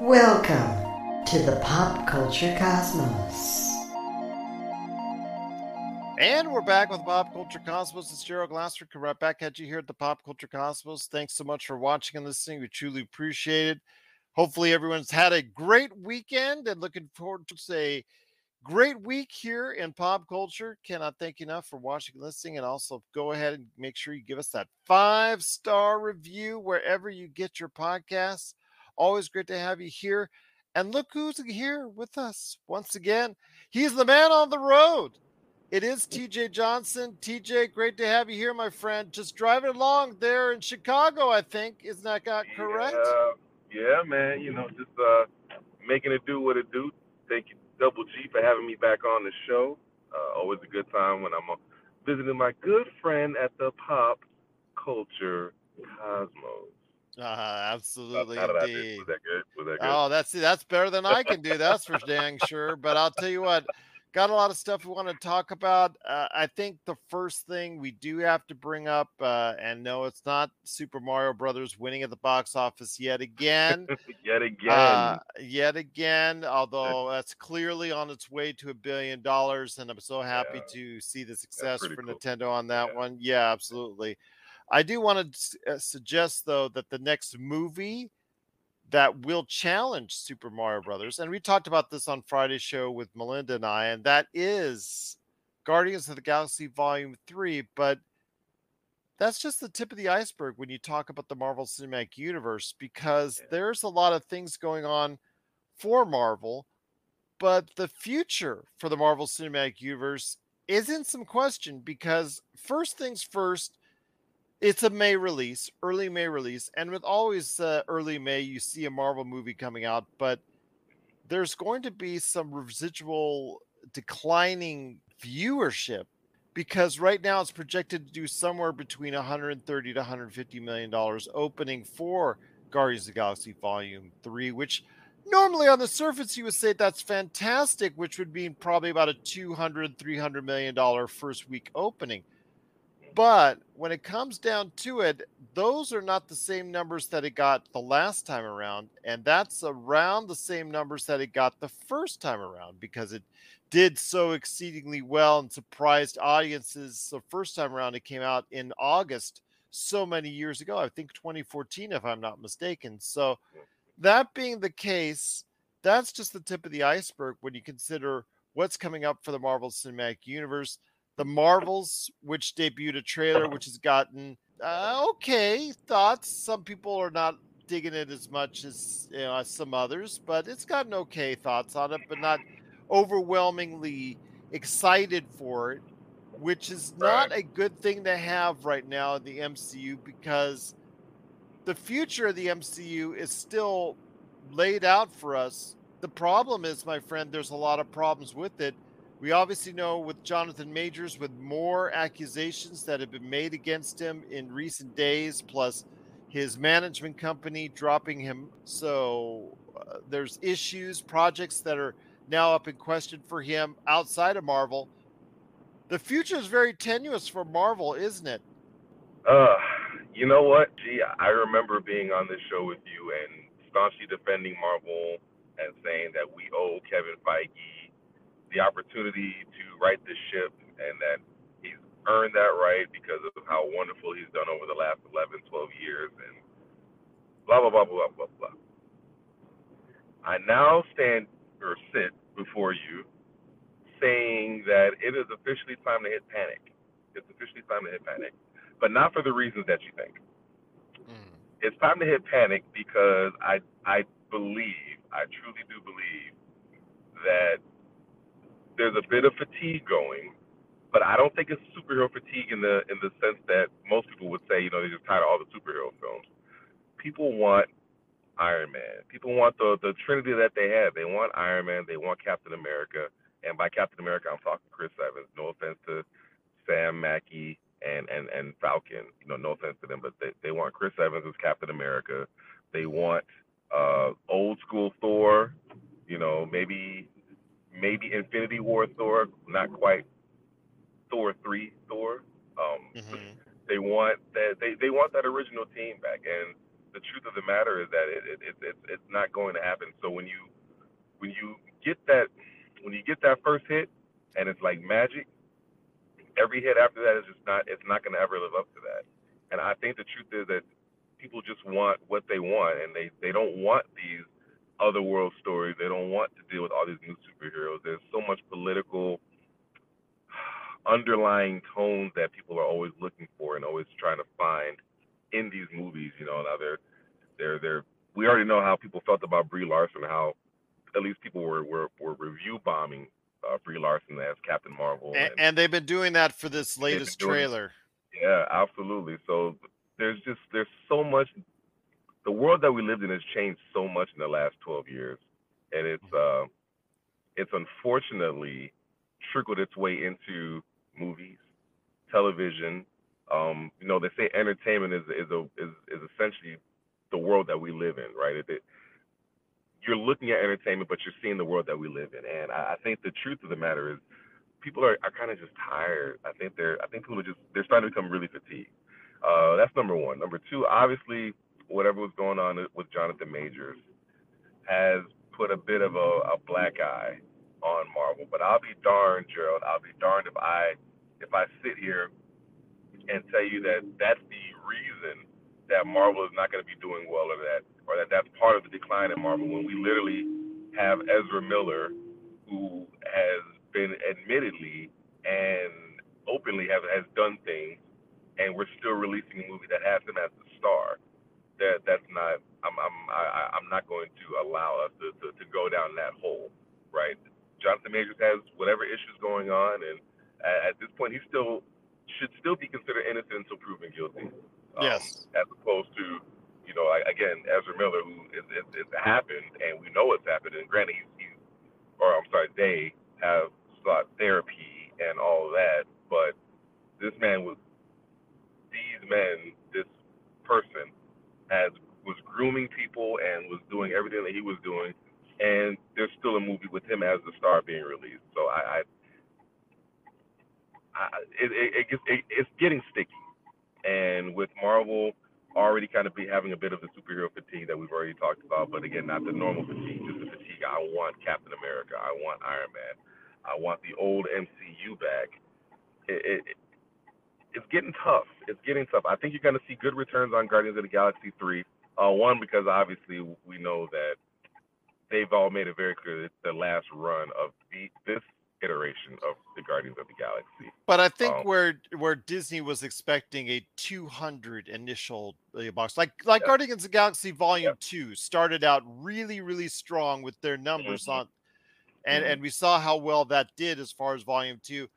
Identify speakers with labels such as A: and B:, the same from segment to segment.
A: Welcome to the Pop Culture Cosmos.
B: And we're back with Pop Culture Cosmos. It's Gerald Glassford. Come right back at you here at the Pop Culture Cosmos. Thanks so much for watching and listening. We truly appreciate it. Hopefully, everyone's had a great weekend and looking forward to a great week here in pop culture. Cannot thank you enough for watching and listening. And also go ahead and make sure you give us that five star review wherever you get your podcasts. Always great to have you here. And look who's here with us once again. He's the man on the road. It is TJ Johnson. TJ, great to have you here, my friend. Just driving along there in Chicago, I think. Isn't that got correct?
C: Yeah, yeah, man. You know, just uh, making it do what it do. Thank you, Double G, for having me back on the show. Uh, always a good time when I'm uh, visiting my good friend at the Pop Culture Cosmos.
B: Uh, absolutely,
C: How did I do?
B: indeed.
C: That that good?
B: Oh, that's that's better than I can do. That's for dang sure. But I'll tell you what, got a lot of stuff we want to talk about. Uh, I think the first thing we do have to bring up, uh, and no, it's not Super Mario Brothers winning at the box office yet again.
C: Yet again.
B: Uh, yet again, although that's clearly on its way to a billion dollars, and I'm so happy
C: Yeah.
B: to see the success for
C: cool.
B: Nintendo on that
C: Yeah.
B: one. Yeah, absolutely. I do want to uh, suggest though that the next movie that will challenge Super Mario Brothers, and we talked about this on Friday's show with Melinda and I, and that is Guardians of the Galaxy Volume Three, but that's just the tip of the iceberg when you talk about the Marvel Cinematic Universe because there's a lot of things going on for Marvel, but the future for the Marvel Cinematic Universe is in some question because first things first, it's a May release, early May release, and with always uh, early May, you see a Marvel movie coming out, but there's going to be some residual declining viewership because right now it's projected to do somewhere between 130 to 150 million dollars opening for Guardians of the Galaxy Volume 3 which normally on the surface you would say that's fantastic which would mean probably about a 200 300 million dollar first week opening but when it comes down to it those are not the same numbers that it got the last time around and that's around the same numbers that it got the first time around because it did so exceedingly well and surprised audiences the first time around. It came out in august so many years ago i think 2014 if i'm not mistaken. So that being the case that's just the tip of the iceberg when you consider what's coming up for the marvel cinematic universe the marvels which debuted a trailer which has gotten uh, okay thoughts some people are not digging it as much as you know some others but it's gotten okay thoughts on it but not overwhelmingly excited for it, which is not
C: Right.
B: a good thing to have right now in the MCU because the future of the MCU is still laid out for us. The problem is, my friend, there's a lot of problems with it. We obviously know with Jonathan Majors, with more accusations that have been made against him in recent days, plus his management company dropping him. So uh, there's issues, projects that are now up in question for him outside of Marvel. The future is very tenuous for Marvel, isn't it?
C: Uh, you know what? Gee, I remember being on this show with you and staunchly defending Marvel and saying that we owe Kevin Feige the opportunity to right the ship and that he's earned that right because of how wonderful he's done over the last 11, 12 years and blah, blah, blah, blah, blah, blah. I now stand or sit before you saying that it is officially time to hit panic. It's officially time to hit panic, but not for the reasons that you think.
B: Mm.
C: It's time to hit panic because I I believe, I truly do believe that there's a bit of fatigue going, but I don't think it's superhero fatigue in the in the sense that most people would say, you know, they're just tired of all the superhero films. People want Iron Man. People want the the trinity that they have. They want Iron Man, they want Captain America, and by Captain America I'm talking Chris Evans. No offense to Sam Mackie and and and Falcon. You know, no offense to them, but they they want Chris Evans as Captain America. They want uh old school Thor. You know, maybe maybe Infinity War Thor, not quite Thor three Thor. Um,
B: Mhm.
C: they want that they, they want that original team back and the truth of the matter is that it, it, it, it it's not going to happen. So when you when you get that when you get that first hit and it's like magic, every hit after that is just not it's not going to ever live up to that. And I think the truth is that people just want what they want, and they they don't want these other world stories. They don't want to deal with all these new superheroes. There's so much political underlying tones that people are always looking for and always trying to find in these movies. You know, now they're they're they're we already know how people felt about Brie Larson, how at least people were were, were review bombing uh, Brie Larson as Captain Marvel,
B: and, and, they've been doing that for this latest trailer.
C: Yeah, absolutely. So there's just there's so much. The world that we lived in has changed so much in the last 12 years, and it's uh, it's unfortunately trickled its way into movies, television. Um, you know, they say entertainment is is a is, is essentially the world that we live in, right? It, it, you're looking at entertainment, but you're seeing the world that we live in. And I, I think the truth of the matter is, people are, are kind of just tired. I think they're I think people are just they're starting to become really fatigued. Uh, that's number one. Number two, obviously, whatever was going on with Jonathan Majors has put a bit of a, a black eye on Marvel. But I'll be darned, Gerald. I'll be darned if I if I sit here and tell you that that's the reason that Marvel is not going to be doing well, or that or that that's part of the decline in Marvel. When we literally have Ezra Miller, who has been admittedly and openly have has done things and we're still releasing a movie that has him as the star, that that's not. I'm I'm I, I'm not going to allow us to, to, to go down that hole, right? Jonathan Majors has whatever issues going on, and at, at this point, he still should still be considered innocent until proven guilty.
B: Um, yes.
C: As opposed to, you know, again, Ezra Miller, who is, is, is happened, and we know it's happened. And granted, he's, he's or I'm sorry, they have sought therapy and all of that, but this man was these men, this person, has was grooming people and was doing everything that he was doing, and there's still a movie with him as the star being released. So I, I, I it, it, it it, it's getting sticky, and with Marvel already kind of be having a bit of the superhero fatigue that we've already talked about, but again, not the normal fatigue, just the fatigue. I want Captain America, I want Iron Man, I want the old MCU back. It, it, it's getting tough. It's getting tough. I think you're going to see good returns on Guardians of the Galaxy 3. Uh, one, because obviously we know that they've all made it very clear that the last run of the, this iteration of the Guardians of the Galaxy.
B: But I think um, where where Disney was expecting a 200 initial uh, box, like like yeah. Guardians of the Galaxy Volume yeah. Two, started out really really strong with their numbers mm-hmm. on, and mm-hmm. and we saw how well that did as far as Volume Two.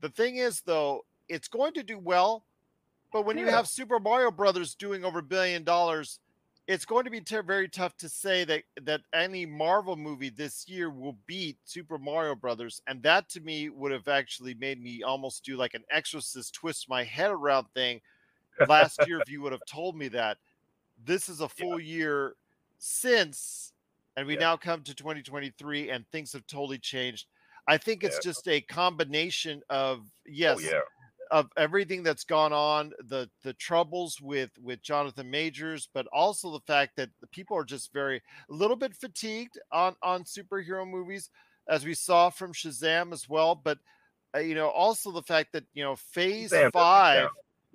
B: The thing is, though, it's going to do well, but when yeah. you have Super Mario Brothers doing over a billion dollars, it's going to be t- very tough to say that that any Marvel movie this year will beat Super Mario Brothers, and that to me would have actually made me almost do like an Exorcist twist my head around thing last year if you would have told me that. This is a full yeah. year since, and we yeah. now come to 2023, and things have totally changed. I think it's just a combination of oh, yes,
C: oh,
B: of everything that's gone on, the the troubles with with Jonathan Majors, but also the fact that the people are just very a little bit fatigued on on superhero movies, as we saw from Shazam as well. But uh, you know, also the fact that you know Phase Five,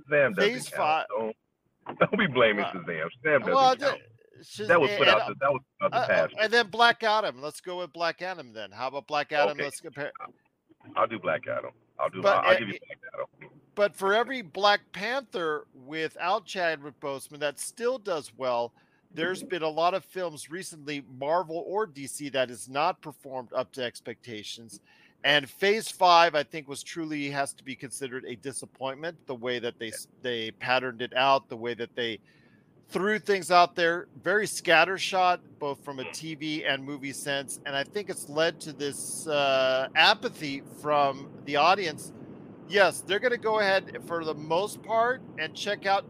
C: Shazam Phase Five. Don't, don't be blaming uh, Shazam. Shazam doesn't well, count. That was put and, out. The, that was out the uh, past.
B: And then Black Adam. Let's go with Black Adam then. How about Black Adam? Okay. Let's compare.
C: I'll do Black Adam. I'll do. But, I'll, I'll give you Black Adam.
B: But for every Black Panther without Chadwick Boseman that still does well, there's been a lot of films recently, Marvel or DC, that has not performed up to expectations. And Phase Five, I think, was truly has to be considered a disappointment. The way that they they patterned it out, the way that they threw things out there, very scattershot, both from a TV and movie sense. And I think it's led to this uh, apathy from the audience. Yes, they're going to go ahead for the most part and check out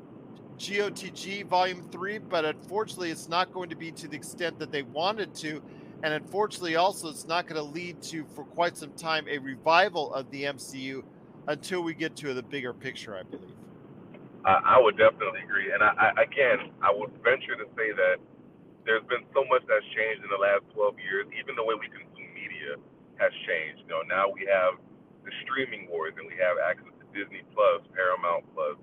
B: GOTG Volume 3, but unfortunately, it's not going to be to the extent that they wanted to. And unfortunately, also, it's not going to lead to, for quite some time, a revival of the MCU until we get to the bigger picture, I believe.
C: I, I would definitely agree. And I, I, again, I would venture to say that there's been so much that's changed in the last 12 years. Even the way we consume media has changed. You know, now we have the streaming wars, and we have access to Disney Plus, Paramount Plus,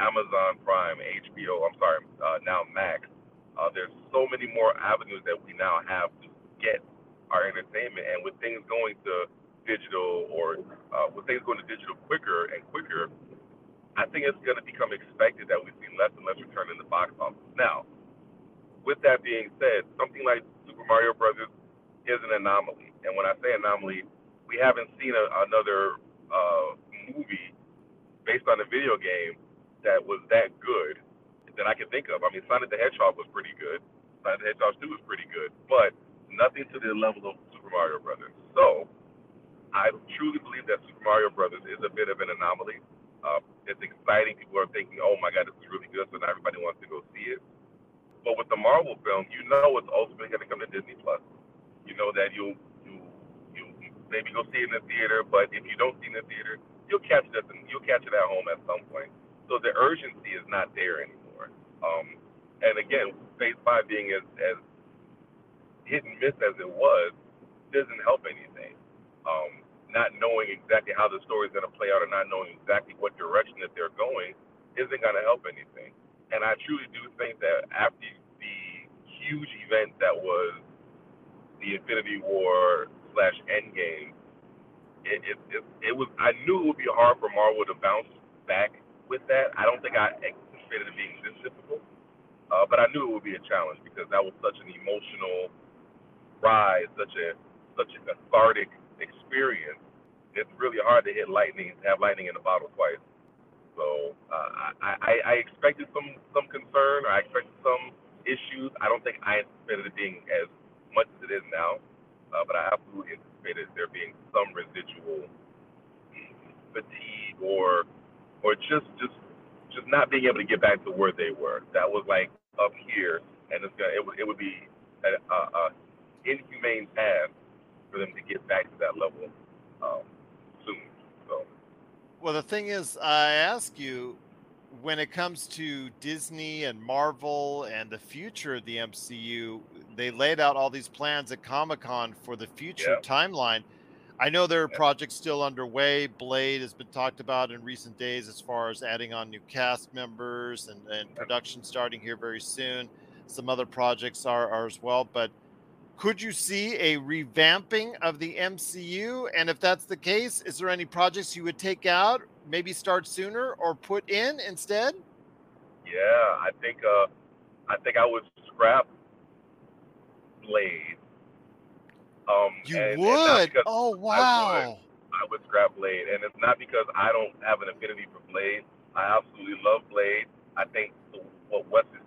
C: Amazon Prime, HBO. I'm sorry, uh, now Max. Uh, there's so many more avenues that we now have to get our entertainment, and with things going to digital or uh, with things going to digital quicker and quicker, I think it's going to become expected that we see less and less return in the box office. Now, with that being said, something like Super Mario Brothers is an anomaly, and when I say anomaly, we haven't seen a, another uh, movie based on a video game that was that good that I can think of. I mean, Sonic the Hedgehog was pretty good. Sonic the Hedgehog 2 was pretty good, but nothing to the level of Super Mario Brothers. So, I truly believe that Super Mario Brothers is a bit of an anomaly. Uh, it's exciting. People are thinking, "Oh my God, this is really good," so now everybody wants to go see it. But with the Marvel film, you know it's ultimately going to come to Disney Plus. You know that you'll you you maybe go see it in the theater, but if you don't see it in the theater, you'll catch it at the, you'll catch it at home at some point. So the urgency is not there anymore. Um, and again, Phase Five being as as hit and miss as it was, doesn't help anything. Um, not knowing exactly how the story is going to play out or not knowing exactly what direction that they're going isn't going to help anything. And I truly do think that after the huge event that was the Infinity War slash Endgame, it, it, it, it was I knew it would be hard for Marvel to bounce back with that. I don't think I anticipated it being this difficult, uh, but I knew it would be a challenge because that was such an emotional ride, such a such a cathartic experience, it's really hard to hit lightning, have lightning in the bottle twice. So uh, I, I, I expected some some concern, or I expected some issues. I don't think I anticipated it being as much as it is now, uh, but I absolutely anticipated there being some residual fatigue or or just just just not being able to get back to where they were. That was like up here, and it's gonna it would it would be a, inhumane path for them to get back to that level um.
B: Well, the thing is, I ask you, when it comes to Disney and Marvel and the future of the MCU, they laid out all these plans at Comic Con for the future yeah. timeline. I know there are yeah. projects still underway. Blade has been talked about in recent days as far as adding on new cast members and, and production starting here very soon. Some other projects are, are as well. But could you see a revamping of the MCU? And if that's the case, is there any projects you would take out, maybe start sooner, or put in instead?
C: Yeah, I think uh, I think I would scrap Blade.
B: Um, you and, would? And oh wow!
C: I would, I would scrap Blade, and it's not because I don't have an affinity for Blade. I absolutely love Blade. I think what Wesley Snipes did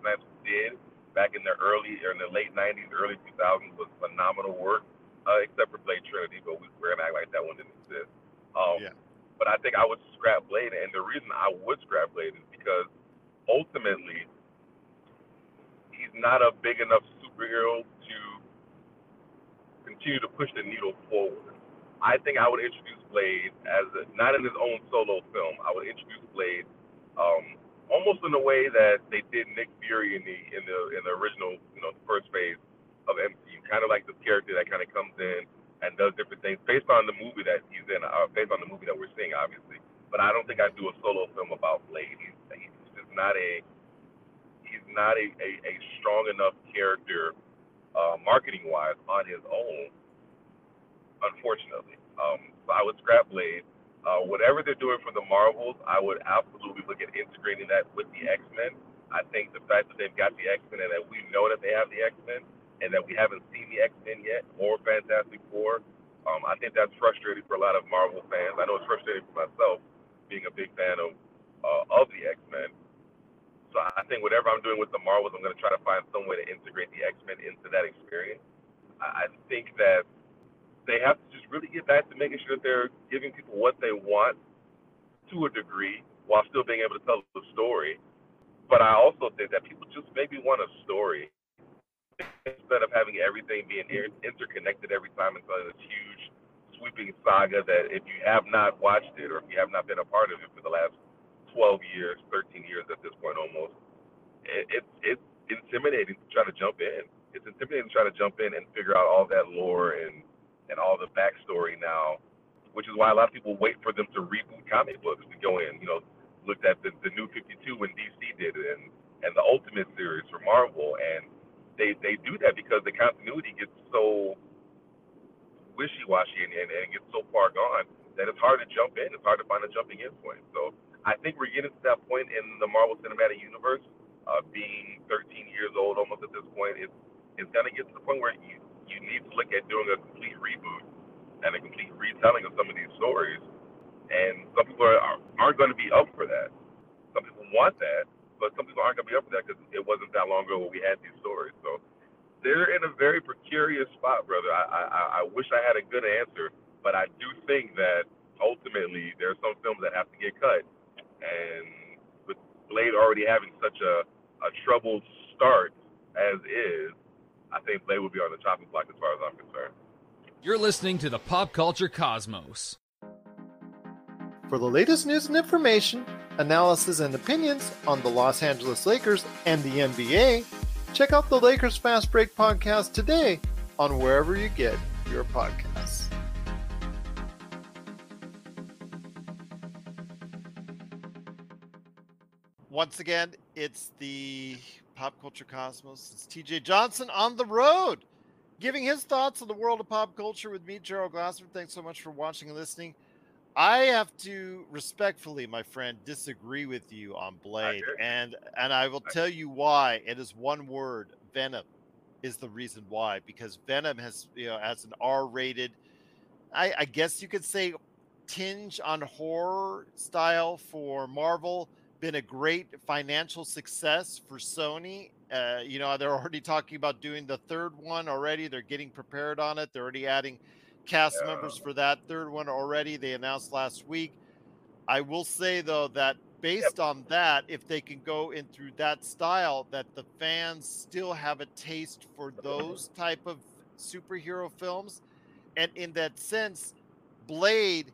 C: back in the early or in the late 90s, early 2000s was phenomenal work, uh, except for Blade Trinity, but we, we're going to act like that one didn't exist. Um, yeah. But I think I would scrap Blade, and the reason I would scrap Blade is because ultimately he's not a big enough superhero to continue to push the needle forward. I think I would introduce Blade as a, not in his own solo film. I would introduce Blade um, almost in the way that they did Nick Fury in the in the in the original, you know, first phase of MCU. Kind of like this character that kind of comes in and does different things based on the movie that he's in, uh, based on the movie that we're seeing, obviously. But I don't think I'd do a solo film about Blade. He's, he's just not a he's not a, a, a strong enough character uh, marketing wise on his own. Unfortunately, um, so I would scrap Blade. Uh, whatever they're doing for the Marvels, I would absolutely look at integrating that with the X Men. I think the fact that they've got the X Men and that we know that they have the X Men and that we haven't seen the X Men yet or Fantastic Four, um, I think that's frustrating for a lot of Marvel fans. I know it's frustrating for myself, being a big fan of uh, of the X Men. So I think whatever I'm doing with the Marvels, I'm going to try to find some way to integrate the X Men into that experience. I, I think that they have to just really get back to making sure that they're giving people what they want to a degree while still being able to tell the story. But I also think that people just maybe want a story instead of having everything being interconnected every time into this huge sweeping saga that if you have not watched it or if you have not been a part of it for the last 12 years, 13 years at this point almost. It, it's it's intimidating to try to jump in. It's intimidating to try to jump in and figure out all that lore and and all the backstory now, which is why a lot of people wait for them to reboot comic books to go in. You know, looked at the, the new 52 when DC did it and and the Ultimate series for Marvel, and they they do that because the continuity gets so wishy-washy and, and, and gets so far gone that it's hard to jump in. It's hard to find a jumping in point. So I think we're getting to that point in the Marvel Cinematic Universe, uh, being 13 years old almost at this point. It's it's gonna get to the point where you you need to look at doing a complete reboot and a complete retelling of some of these stories. And some people are, aren't going to be up for that. Some people want that, but some people aren't going to be up for that because it wasn't that long ago when we had these stories. So they're in a very precarious spot, brother. I, I, I wish I had a good answer, but I do think that ultimately there are some films that have to get cut. And with Blade already having such a, a troubled start as is, I think they will be on the chopping block as far as I'm concerned.
D: You're listening to the Pop Culture Cosmos.
B: For the latest news and information, analysis and opinions on the Los Angeles Lakers and the NBA, check out the Lakers Fast Break podcast today on wherever you get your podcasts. Once again, it's the Pop Culture Cosmos. It's TJ Johnson on the road, giving his thoughts on the world of pop culture with me, Gerald Glassford. Thanks so much for watching and listening. I have to respectfully, my friend, disagree with you on Blade, and and I will tell you why. It is one word: Venom is the reason why. Because Venom has, you know, as an R-rated, I, I guess you could say, tinge on horror style for Marvel, been a great financial success for Sony. Uh, you know, they're already talking about doing the third one already. They're getting prepared on it. They're already adding cast yeah. members for that third one already. They announced last week. I will say though that based yep. on that, if they can go in through that style, that the fans still have a taste for those type of superhero films, and in that sense, Blade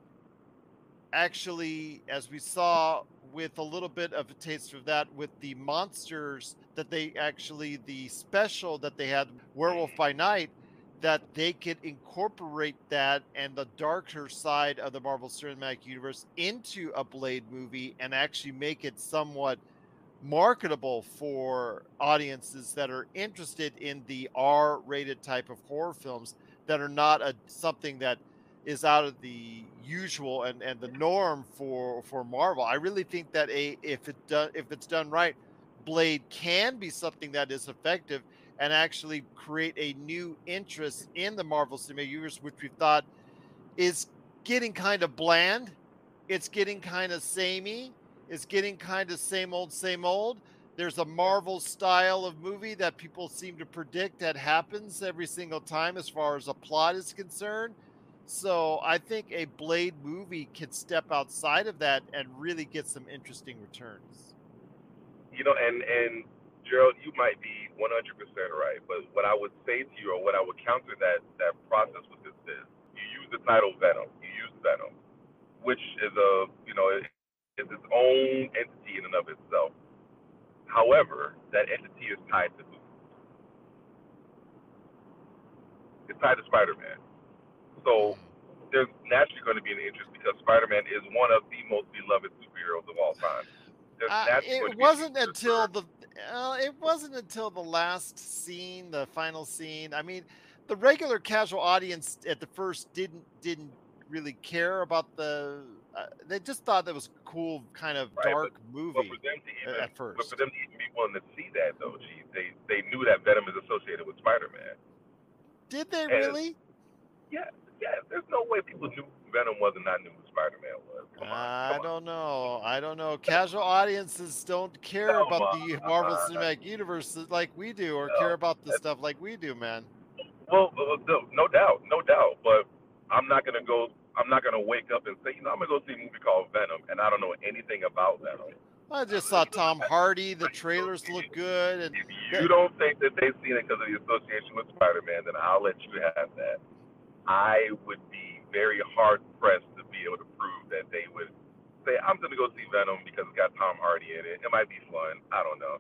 B: actually, as we saw with a little bit of a taste of that with the monsters that they actually the special that they had werewolf by night that they could incorporate that and the darker side of the Marvel Cinematic Universe into a Blade movie and actually make it somewhat marketable for audiences that are interested in the R-rated type of horror films that are not a something that is out of the usual and, and the norm for for Marvel. I really think that a if it done if it's done right, Blade can be something that is effective and actually create a new interest in the Marvel Cinematic Universe, which we thought is getting kind of bland. It's getting kind of samey. It's getting kind of same old, same old. There's a Marvel style of movie that people seem to predict that happens every single time as far as a plot is concerned. So I think a Blade movie could step outside of that and really get some interesting returns.
C: You know, and and Gerald, you might be 100% right, but what I would say to you, or what I would counter that that process with is this you use the title Venom. You use Venom, which is a you know is its own entity in and of itself. However, that entity is tied to? It's tied to Spider-Man. So there's naturally going to be an interest because Spider-Man is one of the most beloved superheroes of all time.
B: Uh, it wasn't until the uh, it wasn't until the last scene, the final scene. I mean, the regular casual audience at the first didn't didn't really care about the. Uh, they just thought that was a cool kind of right, dark
C: but,
B: movie
C: but
B: even, at first.
C: But for them to even be willing to see that, though, gee, they they knew that Venom is associated with Spider-Man.
B: Did they and, really?
C: Yeah, yeah. There's no way people knew Venom wasn't not new Spider-Man was.
B: Come on, come I don't know. I don't know. Casual audiences don't care come about on. the Marvel uh, Cinematic Universe like we do, or no, care about the stuff like we do, man.
C: Well, uh, no, no doubt, no doubt. But I'm not gonna go. I'm not gonna wake up and say, you know, I'm gonna go see a movie called Venom, and I don't know anything about Venom.
B: I just saw Tom Hardy. The trailers look good. And
C: if you don't think that they've seen it because of the association with Spider-Man, then I'll let you have that. I would be very hard pressed to be able to prove that they would say I'm gonna go see Venom because it's got Tom Hardy in it. It might be fun. I don't know.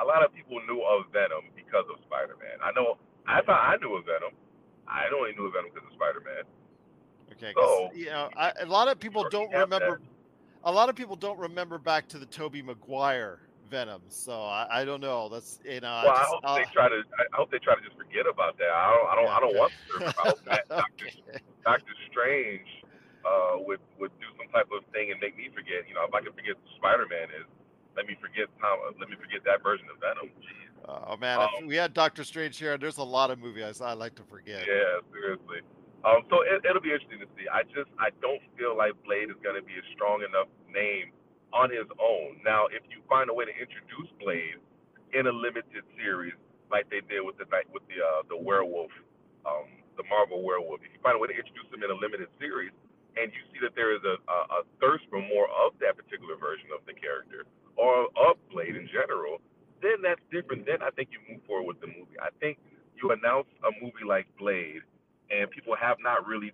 C: A lot of people knew of Venom because of Spider-Man. I know. I thought I knew of Venom. I only knew of Venom because of Spider-Man.
B: Okay.
C: So-
B: you know, I, a lot of people don't remember. A lot of people don't remember back to the Tobey Maguire Venom, so I, I don't know. That's you know.
C: Well,
B: I
C: I
B: just,
C: hope
B: uh,
C: they try to. I hope they try to just forget about that. I don't. I don't. I don't want to. I hope that Doctor,
B: okay.
C: Doctor Strange uh, would would do some type of thing and make me forget. You know, if I can forget Spider Man is, let me forget Tom. Let me forget that version of Venom. Jeez.
B: Oh man, if
C: Um,
B: we had Doctor Strange here, there's a lot of movies I like to forget.
C: Yeah, seriously. Um, so it, it'll be interesting to see. I just I don't feel like Blade is going to be a strong enough name on his own. Now, if you find a way to introduce Blade in a limited series like they did with the night with the uh, the werewolf, um, the Marvel werewolf, if you find a way to introduce him in a limited series, and you see that there is a, a, a thirst for more of that particular version of the character or of Blade in general, then that's different. Then I think you move forward with the movie. I think you announce a movie like Blade, and people have not really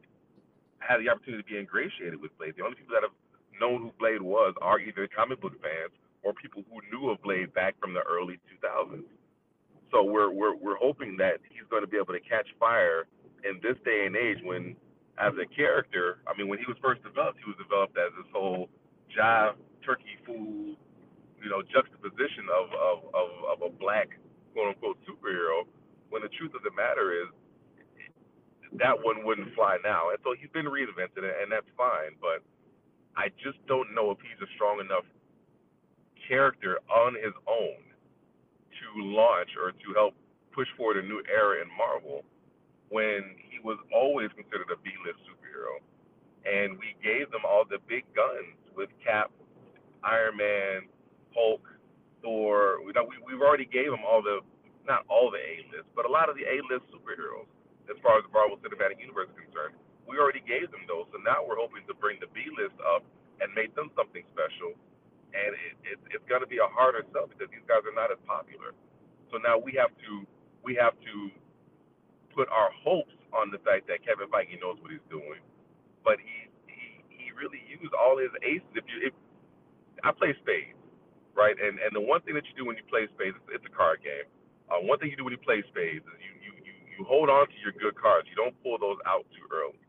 C: had the opportunity to be ingratiated with Blade. The only people that have known who Blade was are either comic book fans or people who knew of Blade back from the early 2000s. So we're we're we're hoping that he's going to be able to catch fire in this day and age when, as a character, I mean, when he was first developed, he was developed as this whole jive turkey food, you know, juxtaposition of of of, of a black quote unquote superhero. When the truth of the matter is, that one wouldn't fly now. And so he's been reinvented, and that's fine. But I just don't know if he's a strong enough character on his own to launch or to help push forward a new era in Marvel when he was always considered a B-list superhero. And we gave them all the big guns with Cap, Iron Man, Hulk, Thor. We, we, we've already gave them all the, not all the A-list, but a lot of the A-list superheroes as far as the Marvel Cinematic Universe is concerned. We already gave them those, so now we're hoping to bring the B list up and make them something special. And it, it, it's going to be a harder sell because these guys are not as popular. So now we have to we have to put our hopes on the fact that Kevin Feige knows what he's doing, but he he, he really used all his aces. If you if I play spades, right, and and the one thing that you do when you play spades, it's, it's a card game. Uh, one thing you do when you play spades is you, you you you hold on to your good cards. You don't pull those out too early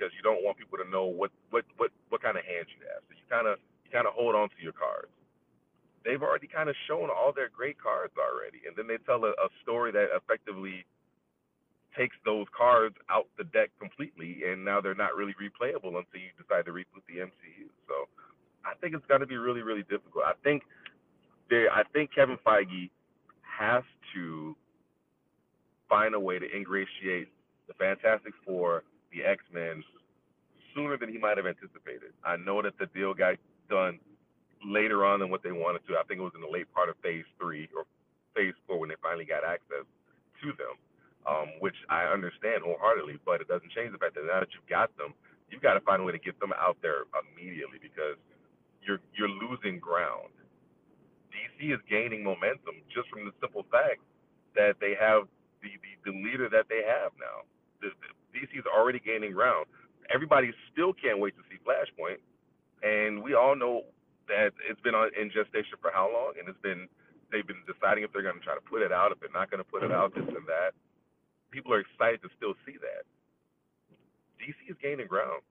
C: because you don't want people to know what what what what kind of hands you have. So you kind of you kind of hold on to your cards. They've already kind of shown all their great cards already, and then they tell a, a story that effectively takes those cards out the deck completely, and now they're not really replayable until you decide to reboot the MCU. So I think it's going to be really really difficult. I think they I think Kevin Feige has to find a way to ingratiate the Fantastic Four, the X Men, sooner than he might have anticipated. I know that the deal got done later on than what they wanted to. I think it was in the late part of Phase Three or Phase Four when they finally got access to them, um, which I understand wholeheartedly. But it doesn't change the fact that now that you've got them, you've got to find a way to get them out there immediately because you're you're losing ground. DC is gaining momentum just from the simple fact that they have the, the, the leader that they have now. The, the, DC is already gaining ground. Everybody still can't wait to see Flashpoint, and we all know that it's been on, in gestation for how long, and it's been they've been deciding if they're going to try to put it out, if they're not going to put it out, this and that. People are excited to still see that. DC is gaining ground,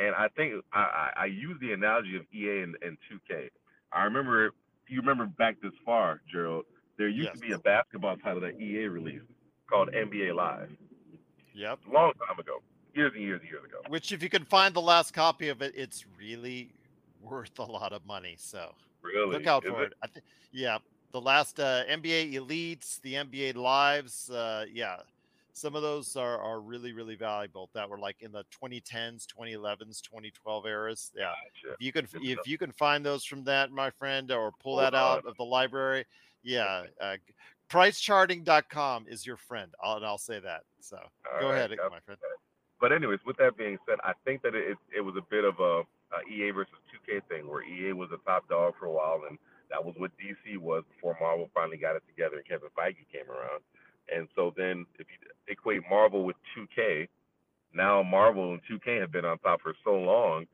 C: and I think I, I, I use the analogy of EA and, and 2K. I remember, if you remember back this far, Gerald, there used to be a basketball title that EA released called NBA Live
B: Yep.
C: a long time ago, years and years and years ago.
B: Which, if you can find the last copy of it, it's really worth a lot of money. So
C: Really,
B: look out
C: Is
B: for it. I th- yeah, the last uh, NBA Elites, the NBA Lives. Uh, yeah, some of those are, are really really valuable. That were like in the 2010s, 2011s, 2012 eras. Yeah,
C: Gotcha.
B: if you can
C: Good
B: if
C: stuff.
B: you can find those from that, my friend, or pull
C: Hold
B: that out
C: on.
B: of the library. Yeah, uh, pricecharting.com is your friend. I'll, and I'll say that. So
C: All
B: go
C: right,
B: ahead, my friend.
C: But anyways, with that being said, I think that it it was a bit of a, a EA versus 2K thing where EA was the top dog for a while, and that was what DC was before Marvel finally got it together and Kevin Feige came around. And so then, if you equate Marvel with 2K, now Marvel and 2K have been on top for so long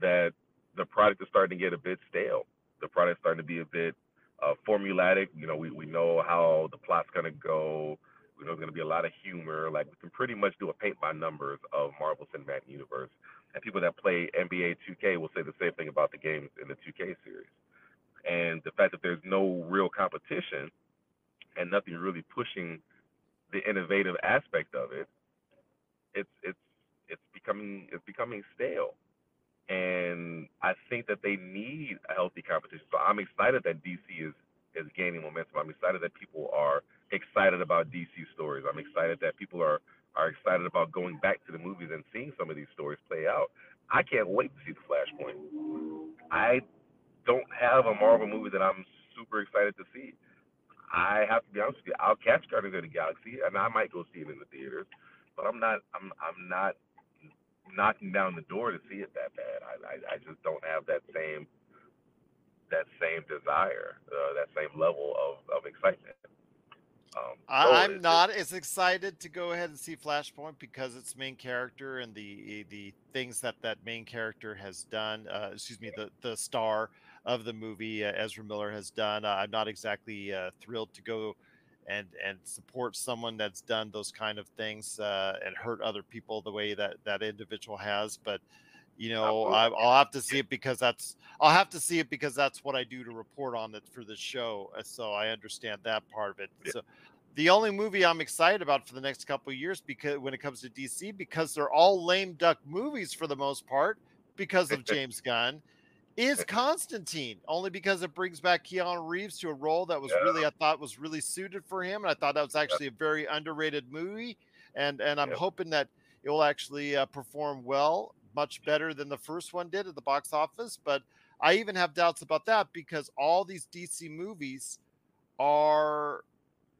C: that the product is starting to get a bit stale. The product is starting to be a bit uh, formulatic. You know, we, we know how the plot's gonna go. We know there's gonna be a lot of humor. Like we can pretty much do a paint by numbers of Marvel Cinematic Universe. And people that play NBA 2K will say the same thing about the games in the 2K series. And the fact that there's no real competition and nothing really pushing the innovative aspect of it, it's it's it's becoming it's becoming stale. And I think that they need a healthy competition. So I'm excited that DC is is gaining momentum. I'm excited that people are excited about DC stories. I'm excited that people are are excited about going back to the movies and seeing some of these stories play out. I can't wait to see the Flashpoint. I don't have a Marvel movie that I'm super excited to see. I have to be honest with you. I'll catch Guardians of the Galaxy, and I might go see it in the theaters, but I'm not. I'm. I'm not knocking down the door to see it that bad. I. I, I just don't have that same. That same desire, uh, that same level of, of excitement. Um, so
B: I'm
C: it's-
B: not as excited to go ahead and see Flashpoint because its main character and the the things that that main character has done. Uh, excuse me, the the star of the movie, uh, Ezra Miller, has done. Uh, I'm not exactly uh, thrilled to go and and support someone that's done those kind of things uh, and hurt other people the way that that individual has. But you know, I, i'll have to see it because that's I'll have to see it because that's what I do to report on it for the show. uh, So I understand that part of it. So the only movie I'm excited about for the next couple of years because when it comes to DC because they're all lame duck movies for the most part because of James Gunn is Constantine only because it brings back Keanu Reeves to a role that was
C: Yeah.
B: really I thought was really suited for him and I thought that was actually a very underrated movie and and I'm hoping that it will actually uh, perform well much better than the first one did at the box office but I even have doubts about that because all these DC movies are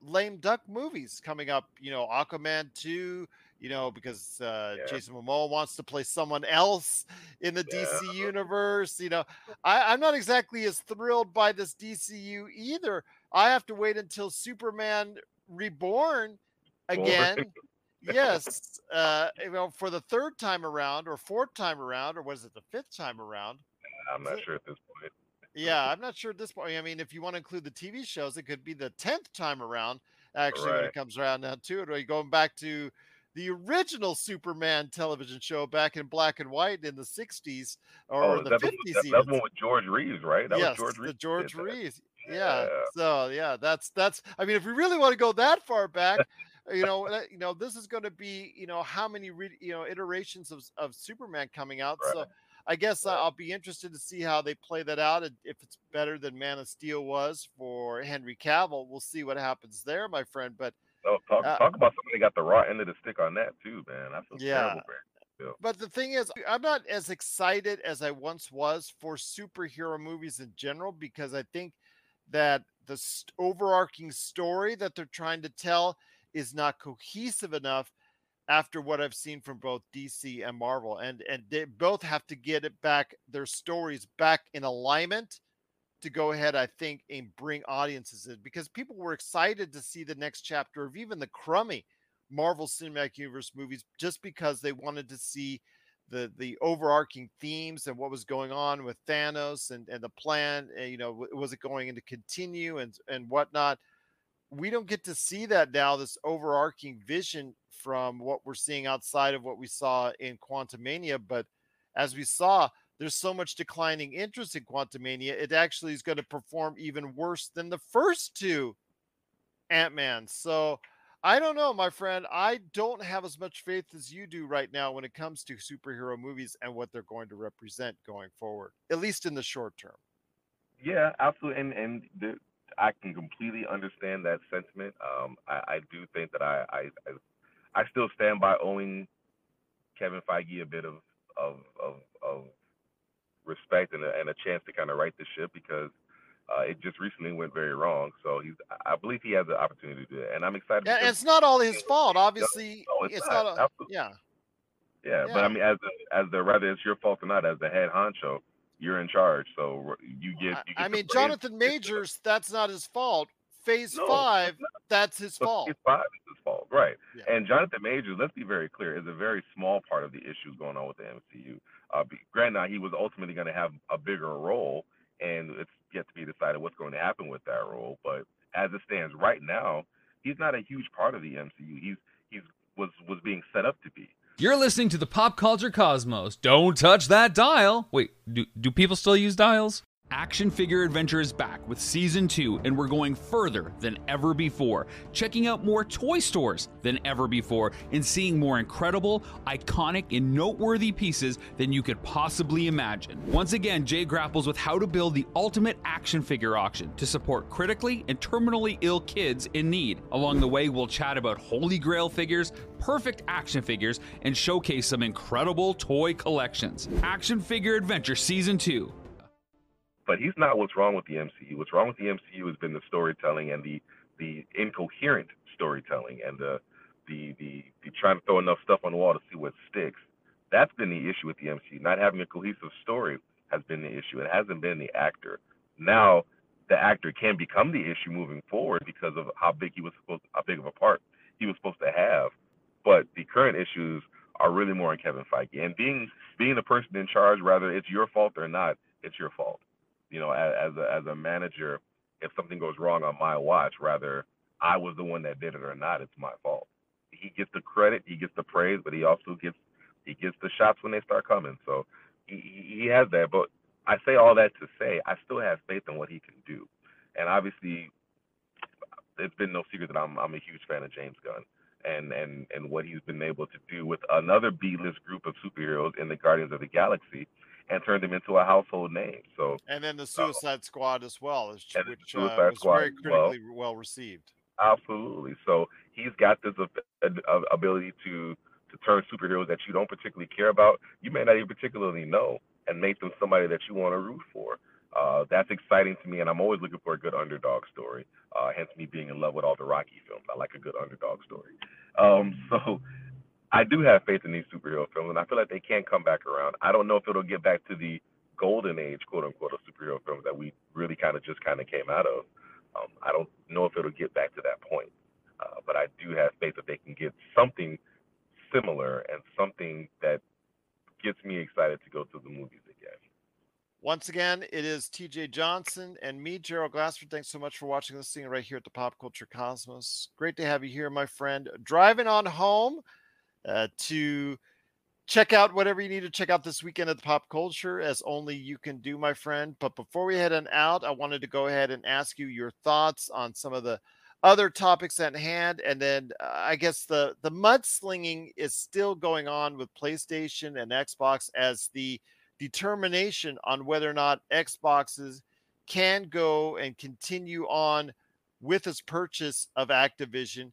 B: lame duck movies coming up. You know, Aquaman 2, you know, because uh,
C: Yeah.
B: Jason Momoa wants to play someone else in the
C: Yeah.
B: DC universe. You know, I, I'm not exactly as thrilled by this DCU either. I have to wait until Superman Reborn again. yes, uh, you know, for the third time around, or fourth time around, or was it the fifth time around?
C: I'm not sure at this point.
B: Yeah, I'm not sure at this point. I mean, if you want to include the TV shows, it could be the tenth time around. Actually, when it comes around now too, it, going back to the original Superman television show back in black and white in the '60s or
C: Oh,
B: the
C: that's the-
B: '50s.
C: that,
B: even.
C: that's the one with George Reeves, right? That
B: yes,
C: was George Reeves.
B: the George. Reeves. Yeah.
C: Yeah.
B: So yeah, that's that's. I mean, if we really want to go that far back, uh, you know, you know, this is going to be, you know, how many, re- you know, iterations of of Superman coming out. So I guess
C: Right.
B: I'll be interested to see how they play that out. And if it's better than Man of Steel was for Henry Cavill, we'll see what happens there, my friend. But
C: Oh, talk,
B: Uh,
C: talk about somebody got the raw end of the stick on that too, man. I feel
B: Yeah.
C: terrible him.
B: But the thing is, I'm not as excited as I once was for superhero movies in general because I think that the st- overarching story that they're trying to tell is not cohesive enough after what I've seen from both DC and Marvel. And and they both have to get it back their stories back in alignment to go ahead, I think, and bring audiences in because people were excited to see the next chapter of even the crummy Marvel Cinematic Universe movies just because they wanted to see the the overarching themes and what was going on with Thanos and and the plan. uh, You know, was it going to continue and and whatnot? We don't get to see that now. This overarching vision from what we're seeing outside of what we saw in Quantumania, but as we saw, there's so much declining interest in Quantumania. It actually is going to perform even worse than the first two Ant Man. So I don't know, my friend. I don't have as much faith as you do right now when it comes to superhero movies and what they're going to represent going forward, at least in the short term.
C: Yeah, absolutely, and and the, I can completely understand that sentiment. Um, I, I do think that I, I I I still stand by owing Kevin Feige a bit of of of, of respect and a, and a chance to kind of right the ship because uh, it just recently went very wrong. So he's I believe he has the opportunity to do it, and I'm excited.
B: Yeah, it's not all his fault. Obviously,
C: no, it's
B: it's
C: not.
B: not. a-
C: Absolutely.
B: yeah,
C: Yeah, but I mean, as the, as the rather it's your fault or not, as the head honcho, you're in charge, so you get. You get
B: I mean. Jonathan Majors. That's not his fault. Phase
C: No, it's
B: five. That's his
C: So
B: fault.
C: Phase five is his fault. Right.
B: Yeah.
C: And Jonathan Majors, let's be very clear, is a very small part of the issues going on with the MCU. Uh, be- granted, he was ultimately going to have a bigger role, and it's yet to be decided what's going to happen with that role. But as it stands right now, he's not a huge part of the MCU. He's he's was was being set up to be.
D: You're listening to the Pop Culture Cosmos. Don't touch that dial. Wait, do, do people still use dials? Action Figure Adventure is back with season two, and we're going further than ever before, checking out more toy stores than ever before, and seeing more incredible, iconic, and noteworthy pieces than you could possibly imagine. Once again, Jay grapples with how to build the ultimate action figure auction to support critically and terminally ill kids in need. Along the way, we'll chat about holy grail figures, perfect action figures, and showcase some incredible toy collections. Action Figure Adventure Season 2
C: but he's not what's wrong with the MCU. What's wrong with the MCU has been the storytelling and the the incoherent storytelling and the the the, the trying to throw enough stuff on the wall to see what sticks. That's been the issue with the MCU. Not having a cohesive story has been the issue. It hasn't been the actor. Now the actor can become the issue moving forward because of how big he was supposed how big of a part he was supposed to have. But the current issues are really more on Kevin Feige. And being being the person in charge, whether it's your fault or not, it's your fault you know, as, as a as a manager, if something goes wrong on my watch, rather I was the one that did it or not, it's my fault. He gets the credit, he gets the praise, but he also gets he gets the shots when they start coming. So he he has that. But I say all that to say I still have faith in what he can do, and obviously it's been no secret that I'm I'm a huge fan of James Gunn and and and what he's been able to do with another B-list group of superheroes in the Guardians of the Galaxy and turned him into a household name. So
B: and then the Suicide uh, Squad as well, which, uh, was very critically well. well. received.
C: Absolutely. So he's got this ability to to turn superheroes that you don't particularly care about, you may not even particularly know, and make them somebody that you want to root for. Uh, that's exciting to me, and I'm always looking for a good underdog story. Uh, hence me being in love with all the Rocky films. I like a good underdog story. Um, so I do have faith in these superhero films, and I feel like they can come back around. I don't know if it'll get back to the golden age, quote unquote, of superhero films that we really kind of just kind of came out of. Um, I don't know if it'll get back to that point, uh, but I do have faith that they can get something similar and something that gets me excited to go to the movies again.
B: Once again, it is TJ Johnson and me, Gerald Glassford. Thanks so much for watching this thing right here at the Pop Culture Cosmos. Great to have you here, my friend. Driving on home uh, to check out whatever you need to check out this weekend at the pop culture as only you can do my friend. But before we head on out i wanted to go ahead and ask you your thoughts on some of the other topics at hand. And then uh, i guess the the mudslinging is still going on with playstation and xbox as the determination on whether or not xboxes can go and continue on with its purchase of activision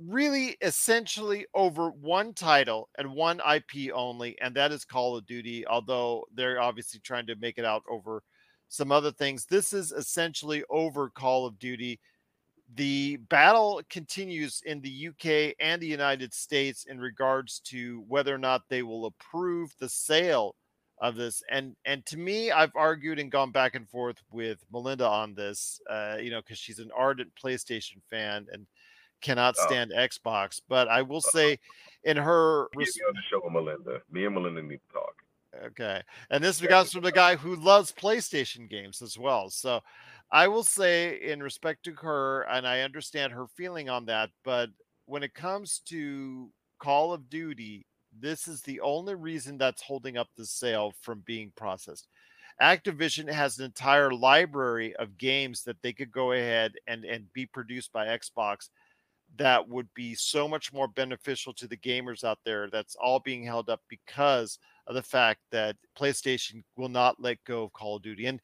B: really essentially over one title and one IP only, and that is Call of Duty, although they're obviously trying to make it out over some other things. This is essentially over Call of Duty. The battle continues in the UK and the United States in regards to whether or not they will approve the sale of this. And and to me, I've argued and gone back and forth with Melinda on this, uh, you know, because she's an ardent PlayStation fan and cannot oh. stand oh. Xbox. But I will uh-huh. say, in her
C: res- on the show with Melinda, me and Melinda need to talk.
B: Okay, and this comes from the guy who loves PlayStation games as well. So I will say, in respect to her, and I understand her feeling on that, but when it comes to Call of Duty, this is the only reason that's holding up the sale from being processed. Activision has an entire library of games that they could go ahead and, and be produced by Xbox that would be so much more beneficial to the gamers out there. That's all being held up because of the fact that PlayStation will not let go of Call of Duty. And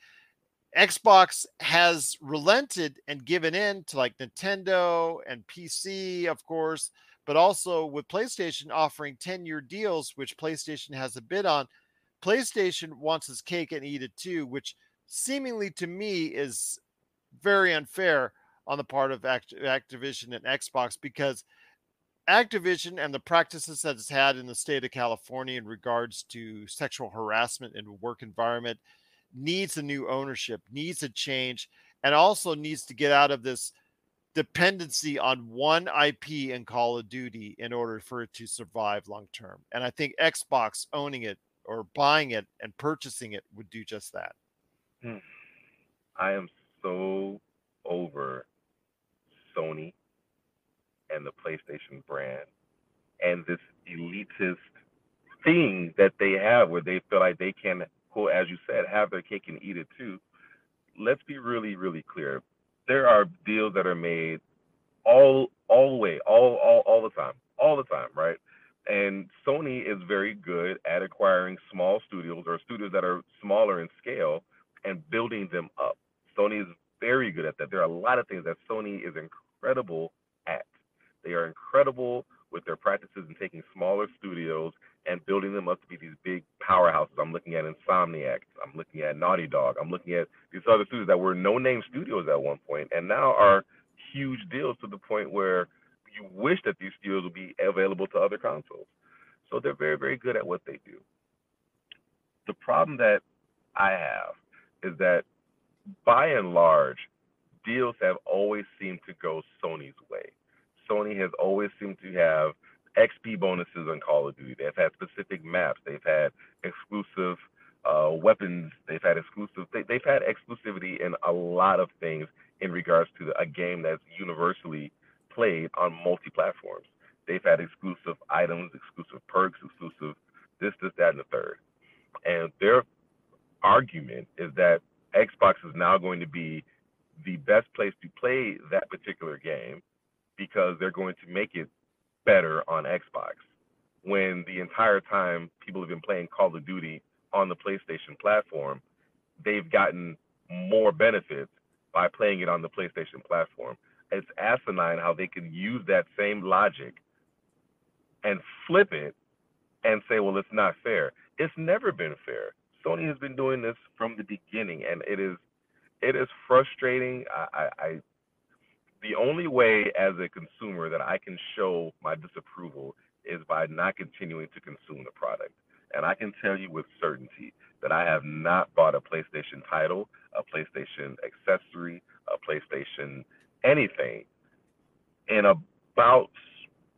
B: Xbox has relented and given in to like Nintendo and PC, of course, but also with PlayStation offering 10 year deals, which PlayStation has a bid on. PlayStation wants its cake and eat it too, which seemingly to me is very unfair on the part of Act- Activision and Xbox because Activision and the practices that it's had in the state of California in regards to sexual harassment in work environment needs a new ownership, needs a change, and also needs to get out of this dependency on one IP in Call of Duty in order for it to survive long term. And I think Xbox owning it or buying it and purchasing it would do just that.
C: Hmm. I am so over Sony and the PlayStation brand and this elitist thing that they have where they feel like they can, quote, as you said, have their cake and eat it too. Let's be really, really clear. There are deals that are made all all the way, all all all the time, all the time, right? And Sony is very good at acquiring small studios or studios that are smaller in scale and building them up. Sony is very good at that. There are a lot of things that Sony is incredible at. They are incredible with their practices in taking smaller studios and building them up to be these big powerhouses. I'm looking at Insomniac, I'm looking at Naughty Dog, I'm looking at these other studios that were no name studios at one point and now are huge deals to the point where you wish that these studios would be available to other consoles. So they're very, very good at what they do. The problem that I have is that by and large, deals have always seemed to go Sony's way. Sony has always seemed to have XP bonuses on Call of Duty. They've had specific maps. They've had exclusive uh, weapons. They've had exclusive. They, have had exclusivity in a lot of things in regards to a game that's universally played on multi-platforms. They've had exclusive items, exclusive perks, exclusive this, this, that, and the third. And their argument is that Xbox is now going to be the best place to play that particular game because they're going to make it better on Xbox. When the entire time people have been playing Call of Duty on the PlayStation platform, they've gotten more benefits by playing it on the PlayStation platform. It's asinine how they can use that same logic and flip it and say, well, it's not fair. It's never been fair. Sony has been doing this from the beginning, and it is it is frustrating. I, I, I the only way as a consumer that I can show my disapproval is by not continuing to consume the product. And I can tell you with certainty that I have not bought a PlayStation title, a PlayStation accessory, a PlayStation anything in about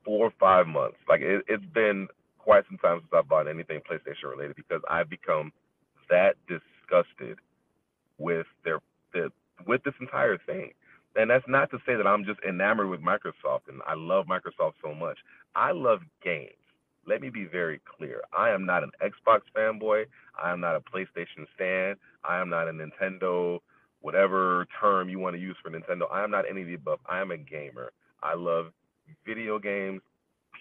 C: four or five months. Like it, it's been quite some time since I've bought anything PlayStation related because I've become that disgusted with their, their with this entire thing. And that's not to say that I'm just enamored with Microsoft and I love Microsoft so much. I love games. Let me be very clear. I am not an Xbox fanboy. I am not a PlayStation fan. I am not a Nintendo, whatever term you want to use for Nintendo. I am not any of the above. I am a gamer. I love video games,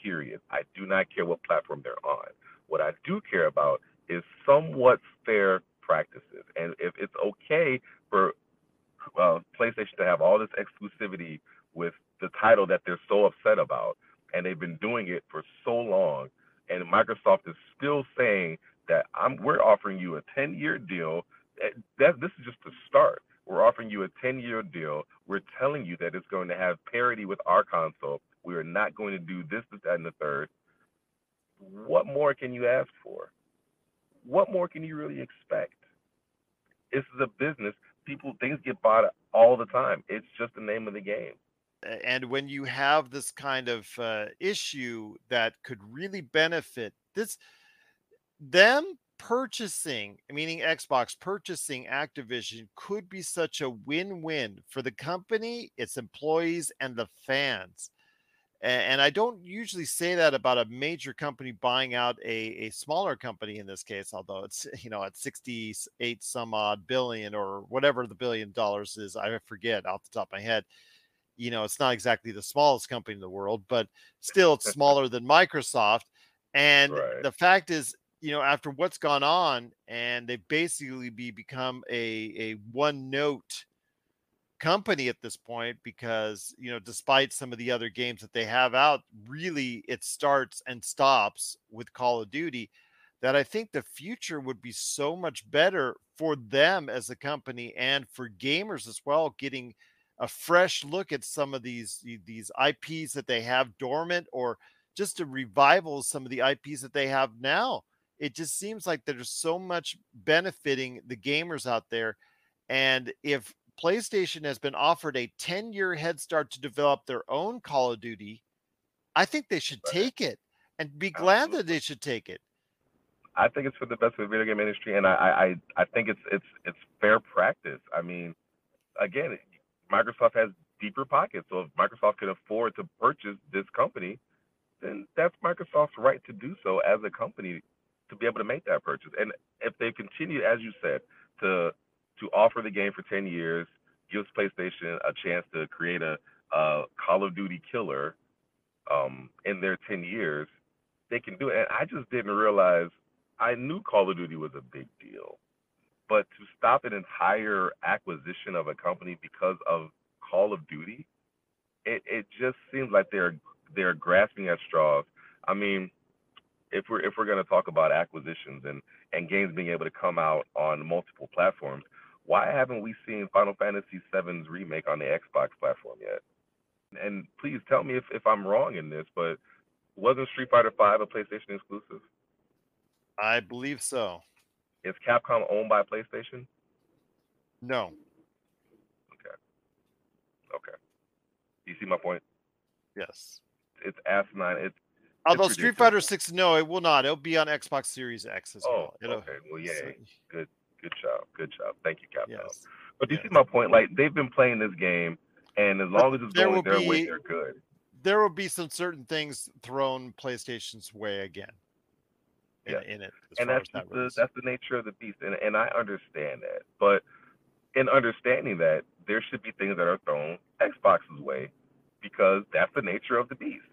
C: period. I do not care what platform they're on. What I do care about is somewhat fair practices. And if it's okay for uh, PlayStation to have all this exclusivity with the title that they're so upset about, and they've been doing it for so long, and Microsoft is still saying that I'm we're offering you a 10-year deal. Eh, that this is just the start. We're offering you a 10-year deal. We're telling you that it's going to have parity with our console. We are not going to do this, this, that, and the third. What more can you ask for? What more can you really expect? This is a business. People things get bought all the time. It's just the name of the game
B: and when you have this kind of uh, issue that could really benefit this them purchasing meaning xbox purchasing activision could be such a win-win for the company its employees and the fans and I don't usually say that about a major company buying out a, a smaller company in this case, although it's, you know, at 68 some odd billion or whatever the billion dollars is. I forget off the top of my head you know, it's not exactly the smallest company in the world, but still it's smaller than Microsoft. And right. the fact is, you know, after what's gone on, and they basically be become a a one note company at this point because you know despite some of the other games that they have out really it starts and stops with call of duty that i think the future would be so much better for them as a company and for gamers as well getting a fresh look at some of these these IPs that they have dormant or just a revival of some of the IPs that they have now. It just seems like there's so much benefiting the gamers out there. And if PlayStation has been offered a 10 year head start to develop their own Call of Duty, I think they should take it and be glad that they should take it.
C: I think it's for the best of the video game industry, and I, I, I- I think it's it's it's fair practice. I mean, again, Microsoft has deeper pockets, so if Microsoft can afford to purchase this company, then that's Microsoft's right to do so as a company to be able to make that purchase. And if they continue, as you said, to to offer the game for ten years, gives PlayStation a chance to create a, a Call of Duty killer um, in their ten years, they can do it. And I just didn't realize I knew Call of Duty was a big deal, but to stop an entire acquisition of a company because of Call of Duty, it, it just seems like they're they're grasping at straws. I mean, if we're if we're going to talk about acquisitions and and games being able to come out on multiple platforms, why haven't we seen Final Fantasy VII's remake on the Xbox platform yet? And please tell me if, if I'm wrong in this, but wasn't Street Fighter V a PlayStation exclusive?
B: I believe so.
C: Is Capcom owned by PlayStation?
B: No.
C: Okay. Okay. Do You see my point?
B: Yes.
C: It's asinine. It's
B: Although Street. Fighter 6, no, it will not. It'll be on Xbox Series X as
C: oh,
B: well. It'll,
C: okay. Well,
B: so-
C: yay. Good, good job. Good job. Thank you, Capcom.
B: yes.
C: But do you
B: yes.
C: see my point? Like they've been playing this game, and as long as it's
B: there
C: going
B: will
C: their way,
B: be-
C: they're good.
B: There will be some certain things thrown PlayStation's way again. In,
C: Yeah.
B: in it, as
C: and
B: far
C: that's
B: as that
C: the,
B: goes.
C: that's the nature of the beast, and and I understand that. But in understanding that, there should be things that are thrown Xbox's way because that's the nature of the beast,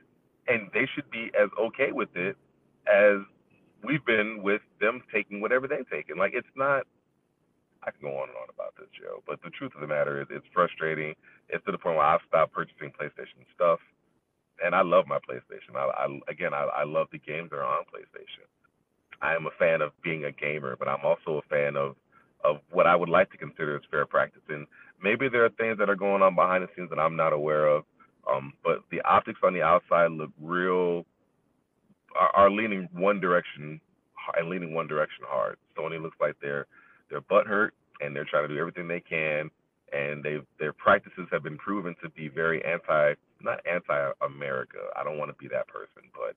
C: and they should be as okay with it as we've been with them taking whatever they've taken. Like it's not. I can go on and on about this, Joe, but the truth of the matter is, it's frustrating. It's to the point where I've stopped purchasing PlayStation stuff, and I love my PlayStation. I, I again, I, I love the games that are on PlayStation. I am a fan of being a gamer, but I'm also a fan of of what I would like to consider as fair practice. And maybe there are things that are going on behind the scenes that I'm not aware of. Um, but the optics on the outside look real are, are leaning one direction and leaning one direction hard. Sony looks like they're they're butthurt and they're trying to do everything they can. And they their practices have been proven to be very anti not anti America. I don't want to be that person, but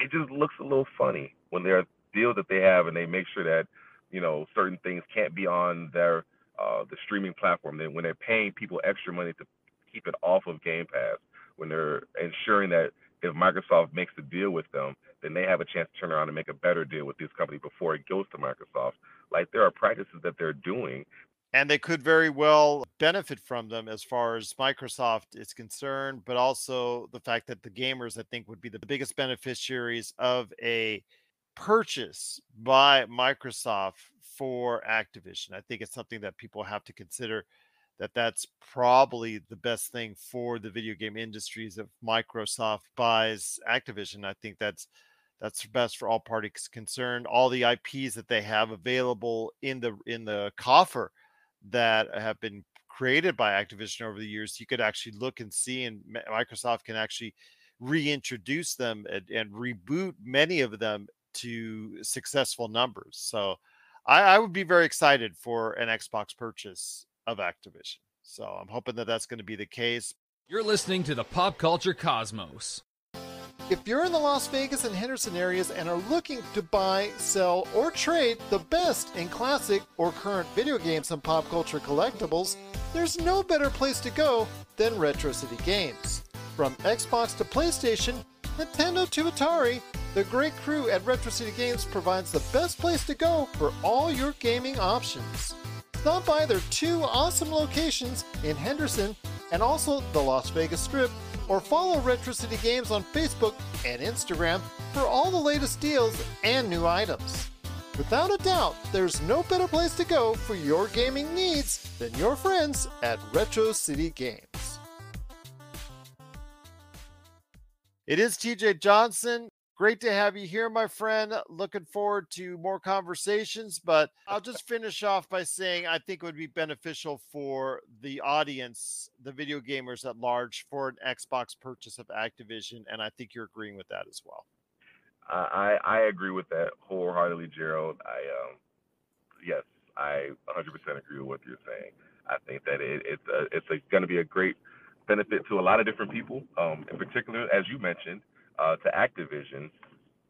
C: it just looks a little funny when there are deals that they have and they make sure that you know certain things can't be on their uh, the streaming platform. Then when they're paying people extra money to keep it off of Game Pass, when they're ensuring that if Microsoft makes a deal with them, then they have a chance to turn around and make a better deal with this company before it goes to Microsoft. Like there are practices that they're doing.
B: and they could very well benefit from them as far as Microsoft is concerned, but also the fact that the gamers, I think, would be the biggest beneficiaries of a purchase by Microsoft for Activision. I think it's something that people have to consider that that's probably the best thing for the video game industries if Microsoft buys Activision. I think that's that's best for all parties concerned. All the IPs that they have available in the in the coffer that have been created by Activision over the years, you could actually look and see, and Microsoft can actually reintroduce them and, and reboot many of them to successful numbers. So I, I would be very excited for an Xbox purchase of Activision. So I'm hoping that that's going to be the case.
D: You're listening to the Pop Culture Cosmos.
B: If you're in the Las Vegas and Henderson areas and are looking to buy, sell, or trade the best in classic or current video games and pop culture collectibles, there's no better place to go than Retro City Games. From Xbox to PlayStation, Nintendo to Atari, the great crew at Retro City Games provides the best place to go for all your gaming options. Stop by their two awesome locations in Henderson and also the Las Vegas Strip, or follow Retro City Games on Facebook and Instagram for all the latest deals and new items. Without a doubt, there's no better place to go for your gaming needs than your friends at Retro City Games. It is TJ Johnson. Great to have you here, my friend. Looking forward to more conversations, but I'll just finish off by saying I think it would be beneficial for the audience, the video gamers at large, for an Xbox purchase of Activision. And I think you're agreeing with that as well.
C: I I agree with that wholeheartedly, Gerald. I um yes, I 100% agree with what you're saying. I think that it, it's a, it's going to be a great benefit to a lot of different people. Um, in particular, as you mentioned, uh, to Activision,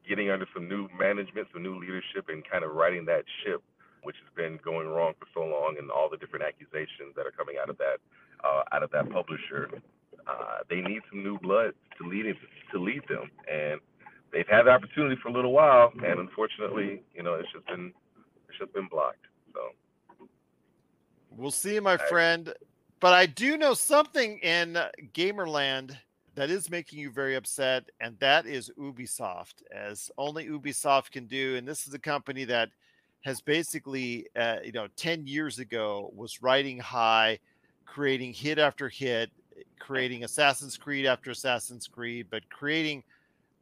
C: getting under some new management, some new leadership, and kind of righting that ship, which has been going wrong for so long, and all the different accusations that are coming out of that uh, out of that publisher. Uh, they need some new blood to lead it, to lead them, and they've had the opportunity for a little while, and unfortunately, you know, it's just been it's just been blocked. So
B: we'll see, my friend. But I do know something in Gamerland that is making you very upset, and that is Ubisoft, as only Ubisoft can do. And this is a company that has basically, uh, you know, 10 years ago was riding high, creating hit after hit, creating Assassin's Creed after Assassin's Creed, but creating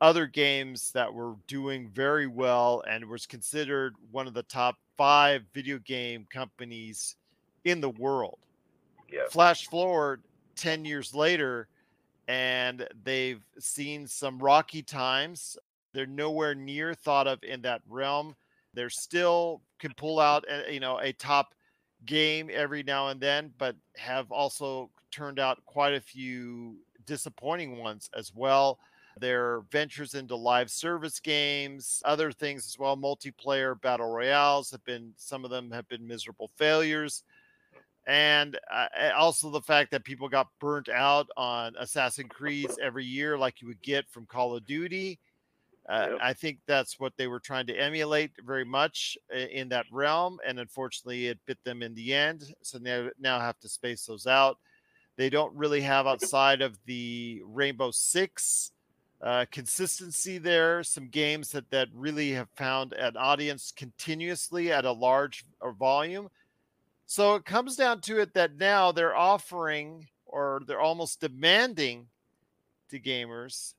B: other games that were doing very well and was considered one of the top five video game companies in the world.
C: Yeah.
B: Flash forward 10 years later, and they've seen some rocky times. They're nowhere near thought of in that realm. They're still can pull out, a, you know, a top game every now and then, but have also turned out quite a few disappointing ones as well. Their ventures into live service games, other things as well, multiplayer battle royales have been some of them have been miserable failures and uh, also the fact that people got burnt out on Assassin's Creeds every year, like you would get from Call of Duty. Uh, yep. I think that's what they were trying to emulate very much in that realm, and unfortunately, it bit them in the end. So now now have to space those out. They don't really have outside of the Rainbow Six uh, consistency there. Some games that that really have found an audience continuously at a large uh, volume so it comes down to it that now they're offering or they're almost demanding to gamers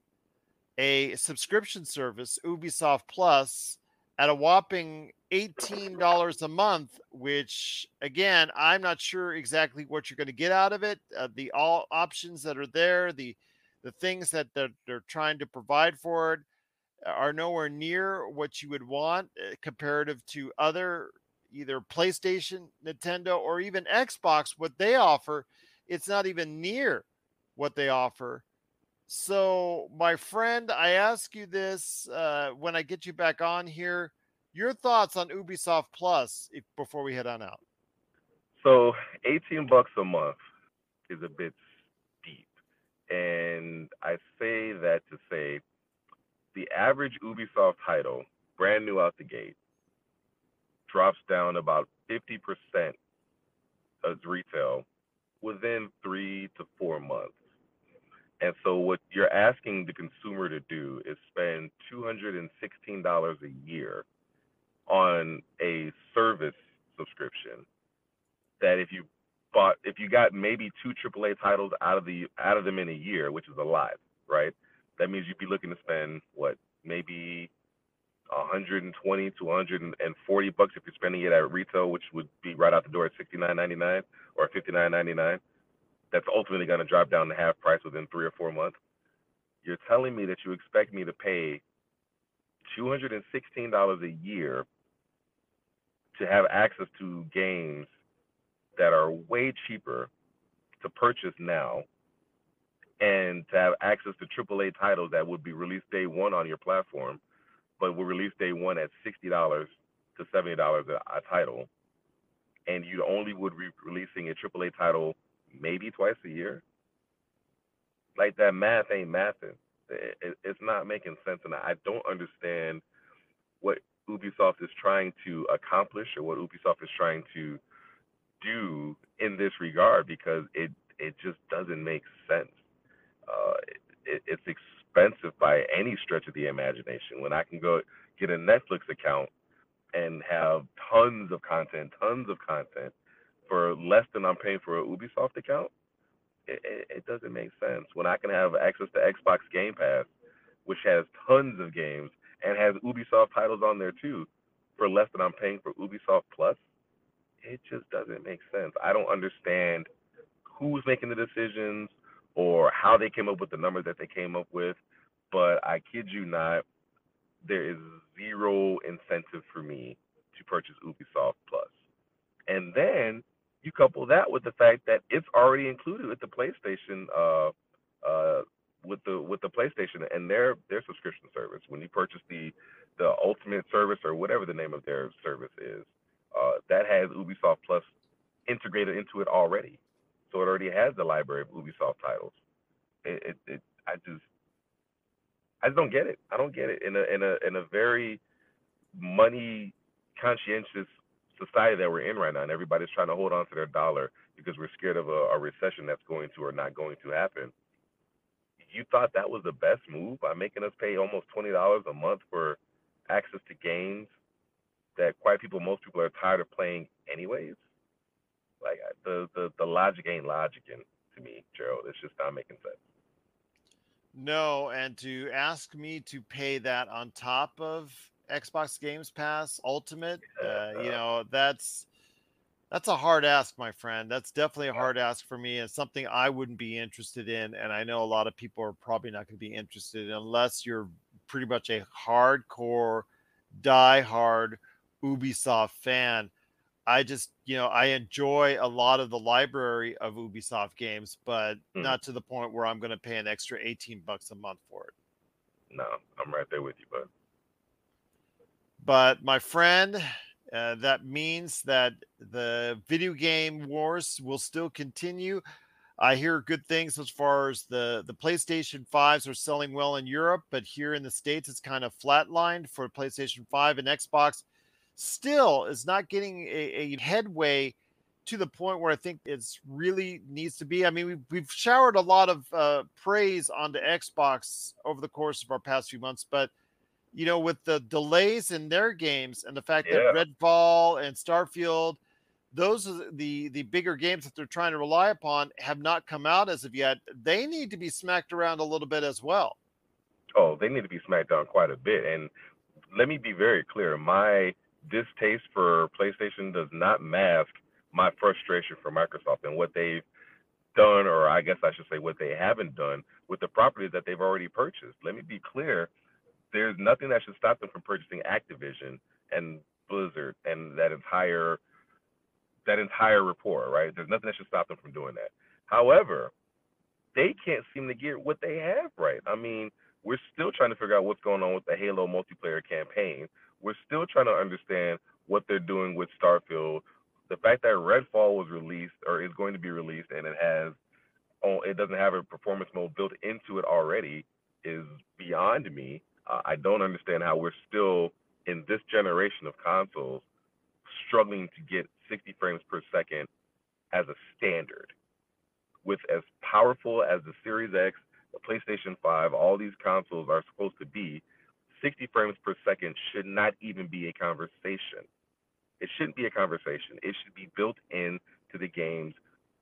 B: a subscription service, Ubisoft Plus, at a whopping $18 a month, which again, I'm not sure exactly what you're going to get out of it. Uh, the all options that are there, the the things that they're, they're trying to provide for it are nowhere near what you would want uh, comparative to other either PlayStation, Nintendo, or even Xbox, what they offer, it's not even near what they offer. So, my friend, I ask you this uh, when I get you back on here your thoughts on Ubisoft Plus if, before we head on out.
C: So, 18 bucks a month is a bit steep. And I say that to say the average Ubisoft title, brand new out the gate, drops down about 50% of retail within three to four months. And so, what you're asking the consumer to do is spend $216 a year on a service subscription that if you bought if you got maybe two AAA titles out of the out of them in a year, which is a lot, right? That means you'd be looking to spend what maybe 120 to 140 bucks if you're spending it at retail, which would be right out the door at 69.99 or 59.99. That's ultimately going to drop down to half price within three or four months. You're telling me that you expect me to pay $216 a year to have access to games that are way cheaper to purchase now and to have access to AAA titles that would be released day one on your platform but will release day one at sixty dollars to seventy dollars a, title, and you only would be releasing a AAA title maybe twice a year. Like that math ain't mathing. It, it, it's not making sense, and I don't understand what Ubisoft is trying to accomplish or what Ubisoft is trying to do in this regard because it it just doesn't make sense. Uh, it, it's expensive by any stretch of the imagination. When I can go get a Netflix account and have tons of content, tons of content for less than I'm paying for a Ubisoft account, it, it, it doesn't make sense. When I can have access to Xbox Game Pass, which has tons of games and has Ubisoft titles on there too, for less than I'm paying for Ubisoft Plus, it just doesn't make sense. I don't understand who's making the decisions, or how they came up with the numbers that they came up with. But I kid you not, there is zero incentive for me to purchase Ubisoft Plus. And then you couple that with the fact that it's already included with the PlayStation uh uh with the with the PlayStation and their their subscription service. When you purchase the the Ultimate service or whatever the name of their service is, uh, that has Ubisoft Plus integrated into it already. So it already has the library of Ubisoft titles. It, it, it I just I just don't get it. I don't get it in a in a in a very money conscientious society that we're in right now, and everybody's trying to hold on to their dollar because we're scared of a, a recession that's going to or not going to happen. You thought that was the best move by making us pay almost twenty dollars a month for access to games that quite people, most people are tired of playing anyways. Like the the the logic ain't logicking to me, Gerald. It's just not making sense.
B: No, and to ask me to pay that on top of Xbox Games Pass Ultimate, uh, you know, that's that's a hard ask, my friend. That's definitely a hard ask for me and something I wouldn't be interested in. And I know a lot of people are probably not going to be interested unless you're pretty much a hardcore, die-hard Ubisoft fan. I just, you know, I enjoy a lot of the library of Ubisoft games, but
C: Hmm.
B: not to the point where I'm going to pay an extra 18 bucks a month for it.
C: No, I'm right there with you, bud.
B: But my friend, uh, that means that the video game wars will still continue. I hear good things as far as the the PlayStation 5s are selling well in Europe, but here in the States it's kind of flatlined for PlayStation 5 and Xbox still is not getting a, a headway to the point where I think it's really needs to be. I mean, we've, we've showered a lot of uh, praise onto Xbox over the course of our past few months, but you know, with the delays in their games and the fact
C: Yeah.
B: that Redfall and Starfield, those are the the bigger games that they're trying to rely upon have not come out as of yet. They need to be smacked around a little bit as well.
C: Oh, they need to be smacked down quite a bit. And let me be very clear: my distaste for PlayStation does not mask my frustration for Microsoft and what they've done, or I guess I should say what they haven't done with the properties that they've already purchased. Let me be clear: there's nothing that should stop them from purchasing Activision and Blizzard and that entire that entire rapport, right? There's nothing that should stop them from doing that. However, they can't seem to get what they have right. I mean, we're still trying to figure out what's going on with the Halo multiplayer campaign. We're still trying to understand what they're doing with Starfield. The fact that Redfall was released or is going to be released and it has oh, it doesn't have a performance mode built into it already is beyond me. Uh, I don't understand how we're still in this generation of consoles struggling to get 60 frames per second as a standard. With as powerful as the Series X, the PlayStation 5, all these consoles are supposed to be, 60 frames per second should not even be a conversation. It shouldn't be a conversation. It should be built in to the games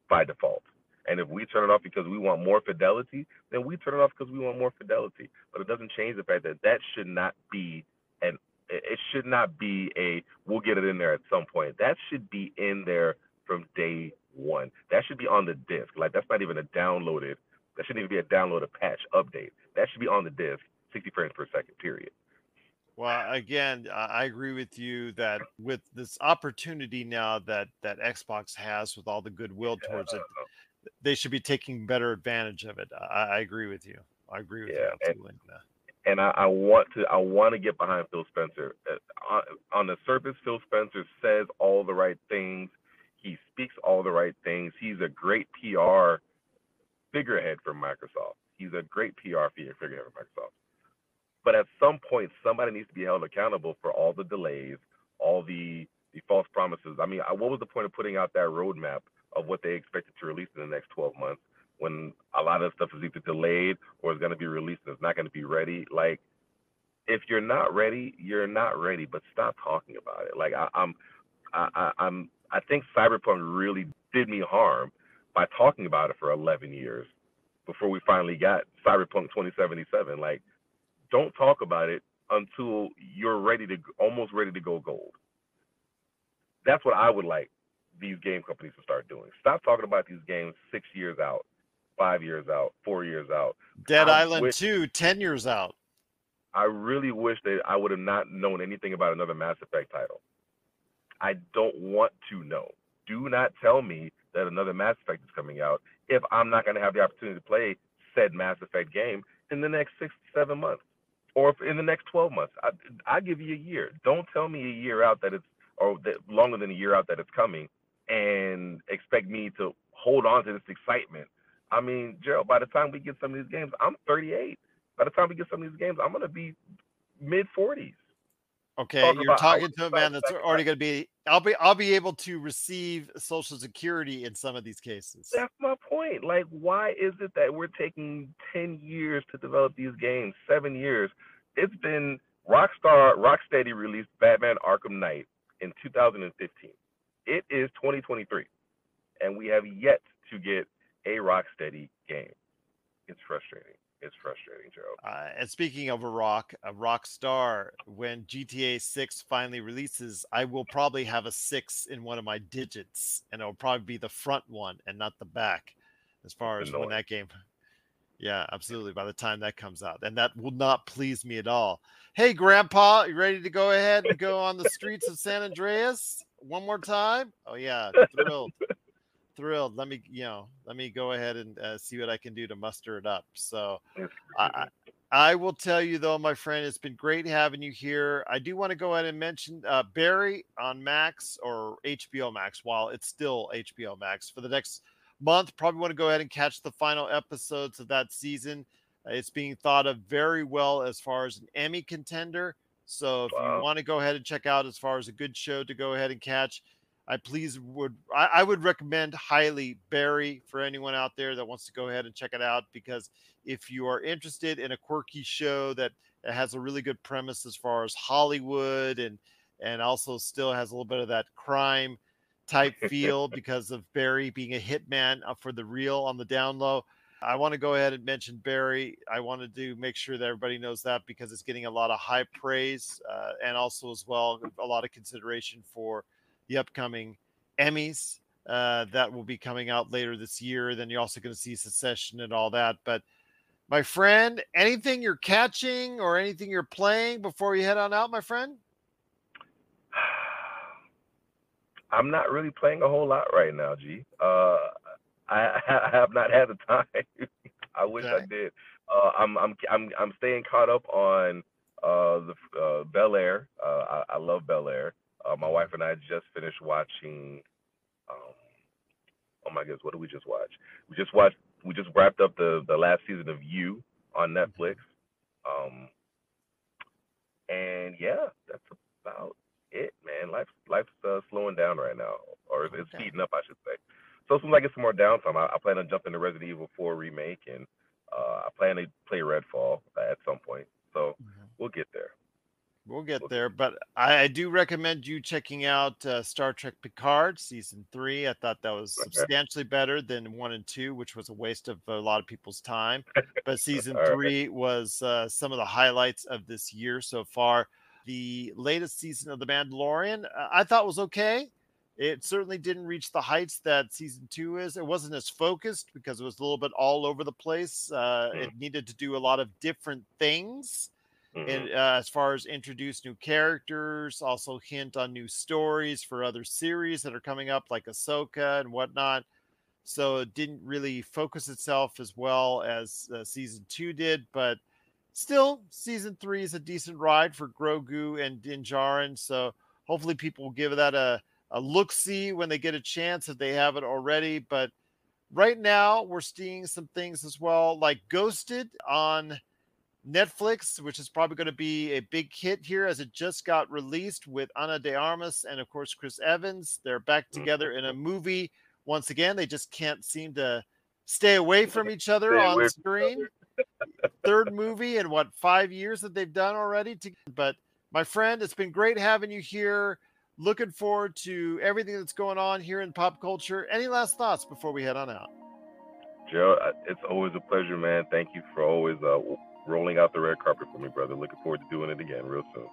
C: by default. And if we turn it off because we want more fidelity, then we turn it off because we want more fidelity. But it doesn't change the fact that that should not be an it should not be a we'll get it in there at some point. That should be in there from day one. That should be on the disc. Like that's not even a downloaded. That shouldn't even be a downloaded patch update. That should be on the disc, 60 frames per second. Period.
B: Well, again, I agree with you that with this opportunity now that that Xbox has with all the goodwill towards it, they should be taking better advantage of it. I, I agree with you. I agree with
C: Yeah,
B: you
C: and-
B: absolutely. Yeah.
C: and I, I want to I want to get behind Phil Spencer. Uh, on, on the surface, Phil Spencer says all the right things. He speaks all the right things. He's a great PR figurehead for Microsoft. He's a great PR figurehead for Microsoft. But at some point, somebody needs to be held accountable for all the delays, all the the false promises. I mean, what was the point of putting out that roadmap of what they expected to release in the next 12 months when a lot of stuff is either delayed or is going to be released and it's not going to be ready? Like, if you're not ready, you're not ready. But stop talking about it. Like I, I'm, I, I, I'm, I think Cyberpunk really did me harm by talking about it for 11 years before we finally got Cyberpunk 2077. Like, don't talk about it until you're ready to almost ready to go gold. That's what I would like these game companies to start doing. Stop talking about these games six years out, five years out, four years out.
B: Dead
C: I
B: Island
C: wish-
B: 2, 10 years out.
C: I really wish that I would have not known anything about another Mass Effect title. I don't want to know. Do not tell me that another Mass Effect is coming out if I'm not going to have the opportunity to play said Mass Effect game in the next six to seven months, or in the next 12 months. I, I give you a year. Don't tell me a year out that it's or that longer than a year out that it's coming, and expect me to hold on to this excitement. I mean, Gerald, by the time we get some of these games, I'm 38. By the time we get some of these games, I'm going to be mid 40s.
B: Okay,
C: Talk
B: you're talking to a man that's already going to be. I'll be. I'll be able to receive Social Security in some of these cases.
C: That's my point. Like, why is it that we're taking 10 years to develop these games, seven years? It's been Rockstar, Rocksteady released Batman Arkham Knight in 2015. It is 2023, and we have yet to get a Rocksteady game. It's frustrating. It's frustrating, Joe.
B: Uh, and speaking of a rock, a rock star, when GTA 6 finally releases, I will probably have a six in one of my digits, and it'll probably be the front one and not the back, as far as when that game. Yeah, absolutely. By the time that comes out, and that will not please me at all. Hey, Grandpa, you ready to go ahead and go on the streets of San Andreas one more time? Oh yeah, thrilled, thrilled. Let me, you know, let me go ahead and uh, see what I can do to muster it up. So. I, I will tell you though, my friend, it's been great having you here. I do want to go ahead and mention uh, Barry on Max or HBO Max while it's still HBO Max for the next month. Probably want to go ahead and catch the final episodes of that season. Uh, it's being thought of very well as far as an Emmy contender. So if
C: Wow.
B: you want to go ahead and check out as far as a good show to go ahead and catch, I please would I, I would recommend highly Barry for anyone out there that wants to go ahead and check it out because if you are interested in a quirky show that has a really good premise as far as Hollywood and and also still has a little bit of that crime type feel because of Barry being a hitman uh, for the real on the down low. I want to go ahead and mention Barry. I wanted to make sure that everybody knows that because it's getting a lot of high praise uh, and also as well a lot of consideration for the upcoming Emmys uh, that will be coming out later this year. Then you're also going to see Succession and all that. But my friend, anything you're catching or anything you're playing before you head on out, my friend?
C: I'm not really playing a whole lot right now, G. Uh, I, I have not had the time. I wish I did. Uh, I'm I'm I'm I'm staying caught up on uh, the uh, Bel Air. Uh, I, I love Bel Air. Uh, my wife and I just finished watching. Um, oh my goodness, what did we just watch? We just watched. We just wrapped up the the last season of You on Netflix. Um, and yeah, that's about it, man. Life's life's uh, slowing down right now, or it's
B: Okay.
C: speeding up, I should say. So as soon as I get some more downtime, I, I plan on jumping to Resident Evil 4 remake, and uh, I plan to play Redfall uh, at some point. So we'll get there.
B: We'll get there, but I, I do recommend you checking out uh, Star Trek Picard season three. I thought that was substantially better than one and two, which was a waste of a lot of people's time. But season
C: All right.
B: three was uh, some of the highlights of this year so far. The latest season of The Mandalorian, uh, I thought was okay. It certainly didn't reach the heights that season two is. It wasn't as focused because it was a little bit all over the place. Uh,
C: Mm.
B: It needed to do a lot of different things
C: Mhm.
B: and uh, as far as introduce new characters, also hint on new stories for other series that are coming up, like Ahsoka and whatnot. So it didn't really focus itself as well as uh, season two did, but still, season three is a decent ride for Grogu and Din Djarin. So hopefully, people will give that a a look see when they get a chance if they haven't already. But right now, we're seeing some things as well, like Ghosted on Netflix, which is probably going to be a big hit here as it just got released with Ana de Armas and, of course, Chris Evans. They're back together in a movie. Once again, they just can't seem to stay away from each other
C: Stay
B: on screen. Third movie in what five years that they've done already. To, but my friend, it's been great having you here. Looking forward to everything that's going on here in pop culture. Any last thoughts before we head on out?
C: Joe, it's always a pleasure, man. Thank you for always uh, rolling out the red carpet for me, brother. Looking forward to doing it again real soon.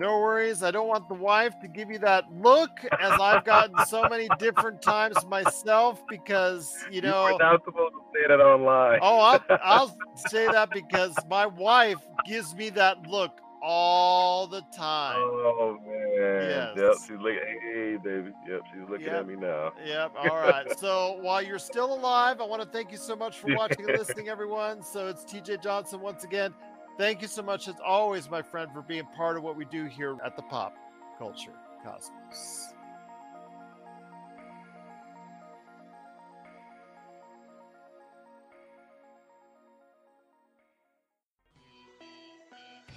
B: No worries. I don't want the wife to give you that look, as I've gotten so many different times myself, because you know.
C: you were not supposed to say that online.
B: Oh, I'll, I'll say that because my wife gives me that look all the time.
C: Oh man.
B: Yes.
C: Yep. She's looking. Hey, baby. Yep. She's looking
B: Yep.
C: at me now.
B: Yep. All right. So while you're still alive, I want to thank you so much for watching and listening, everyone. So it's TJ Johnson once again. Thank you so much, as always, my friend, for being part of what we do here at the Pop Culture Cosmos.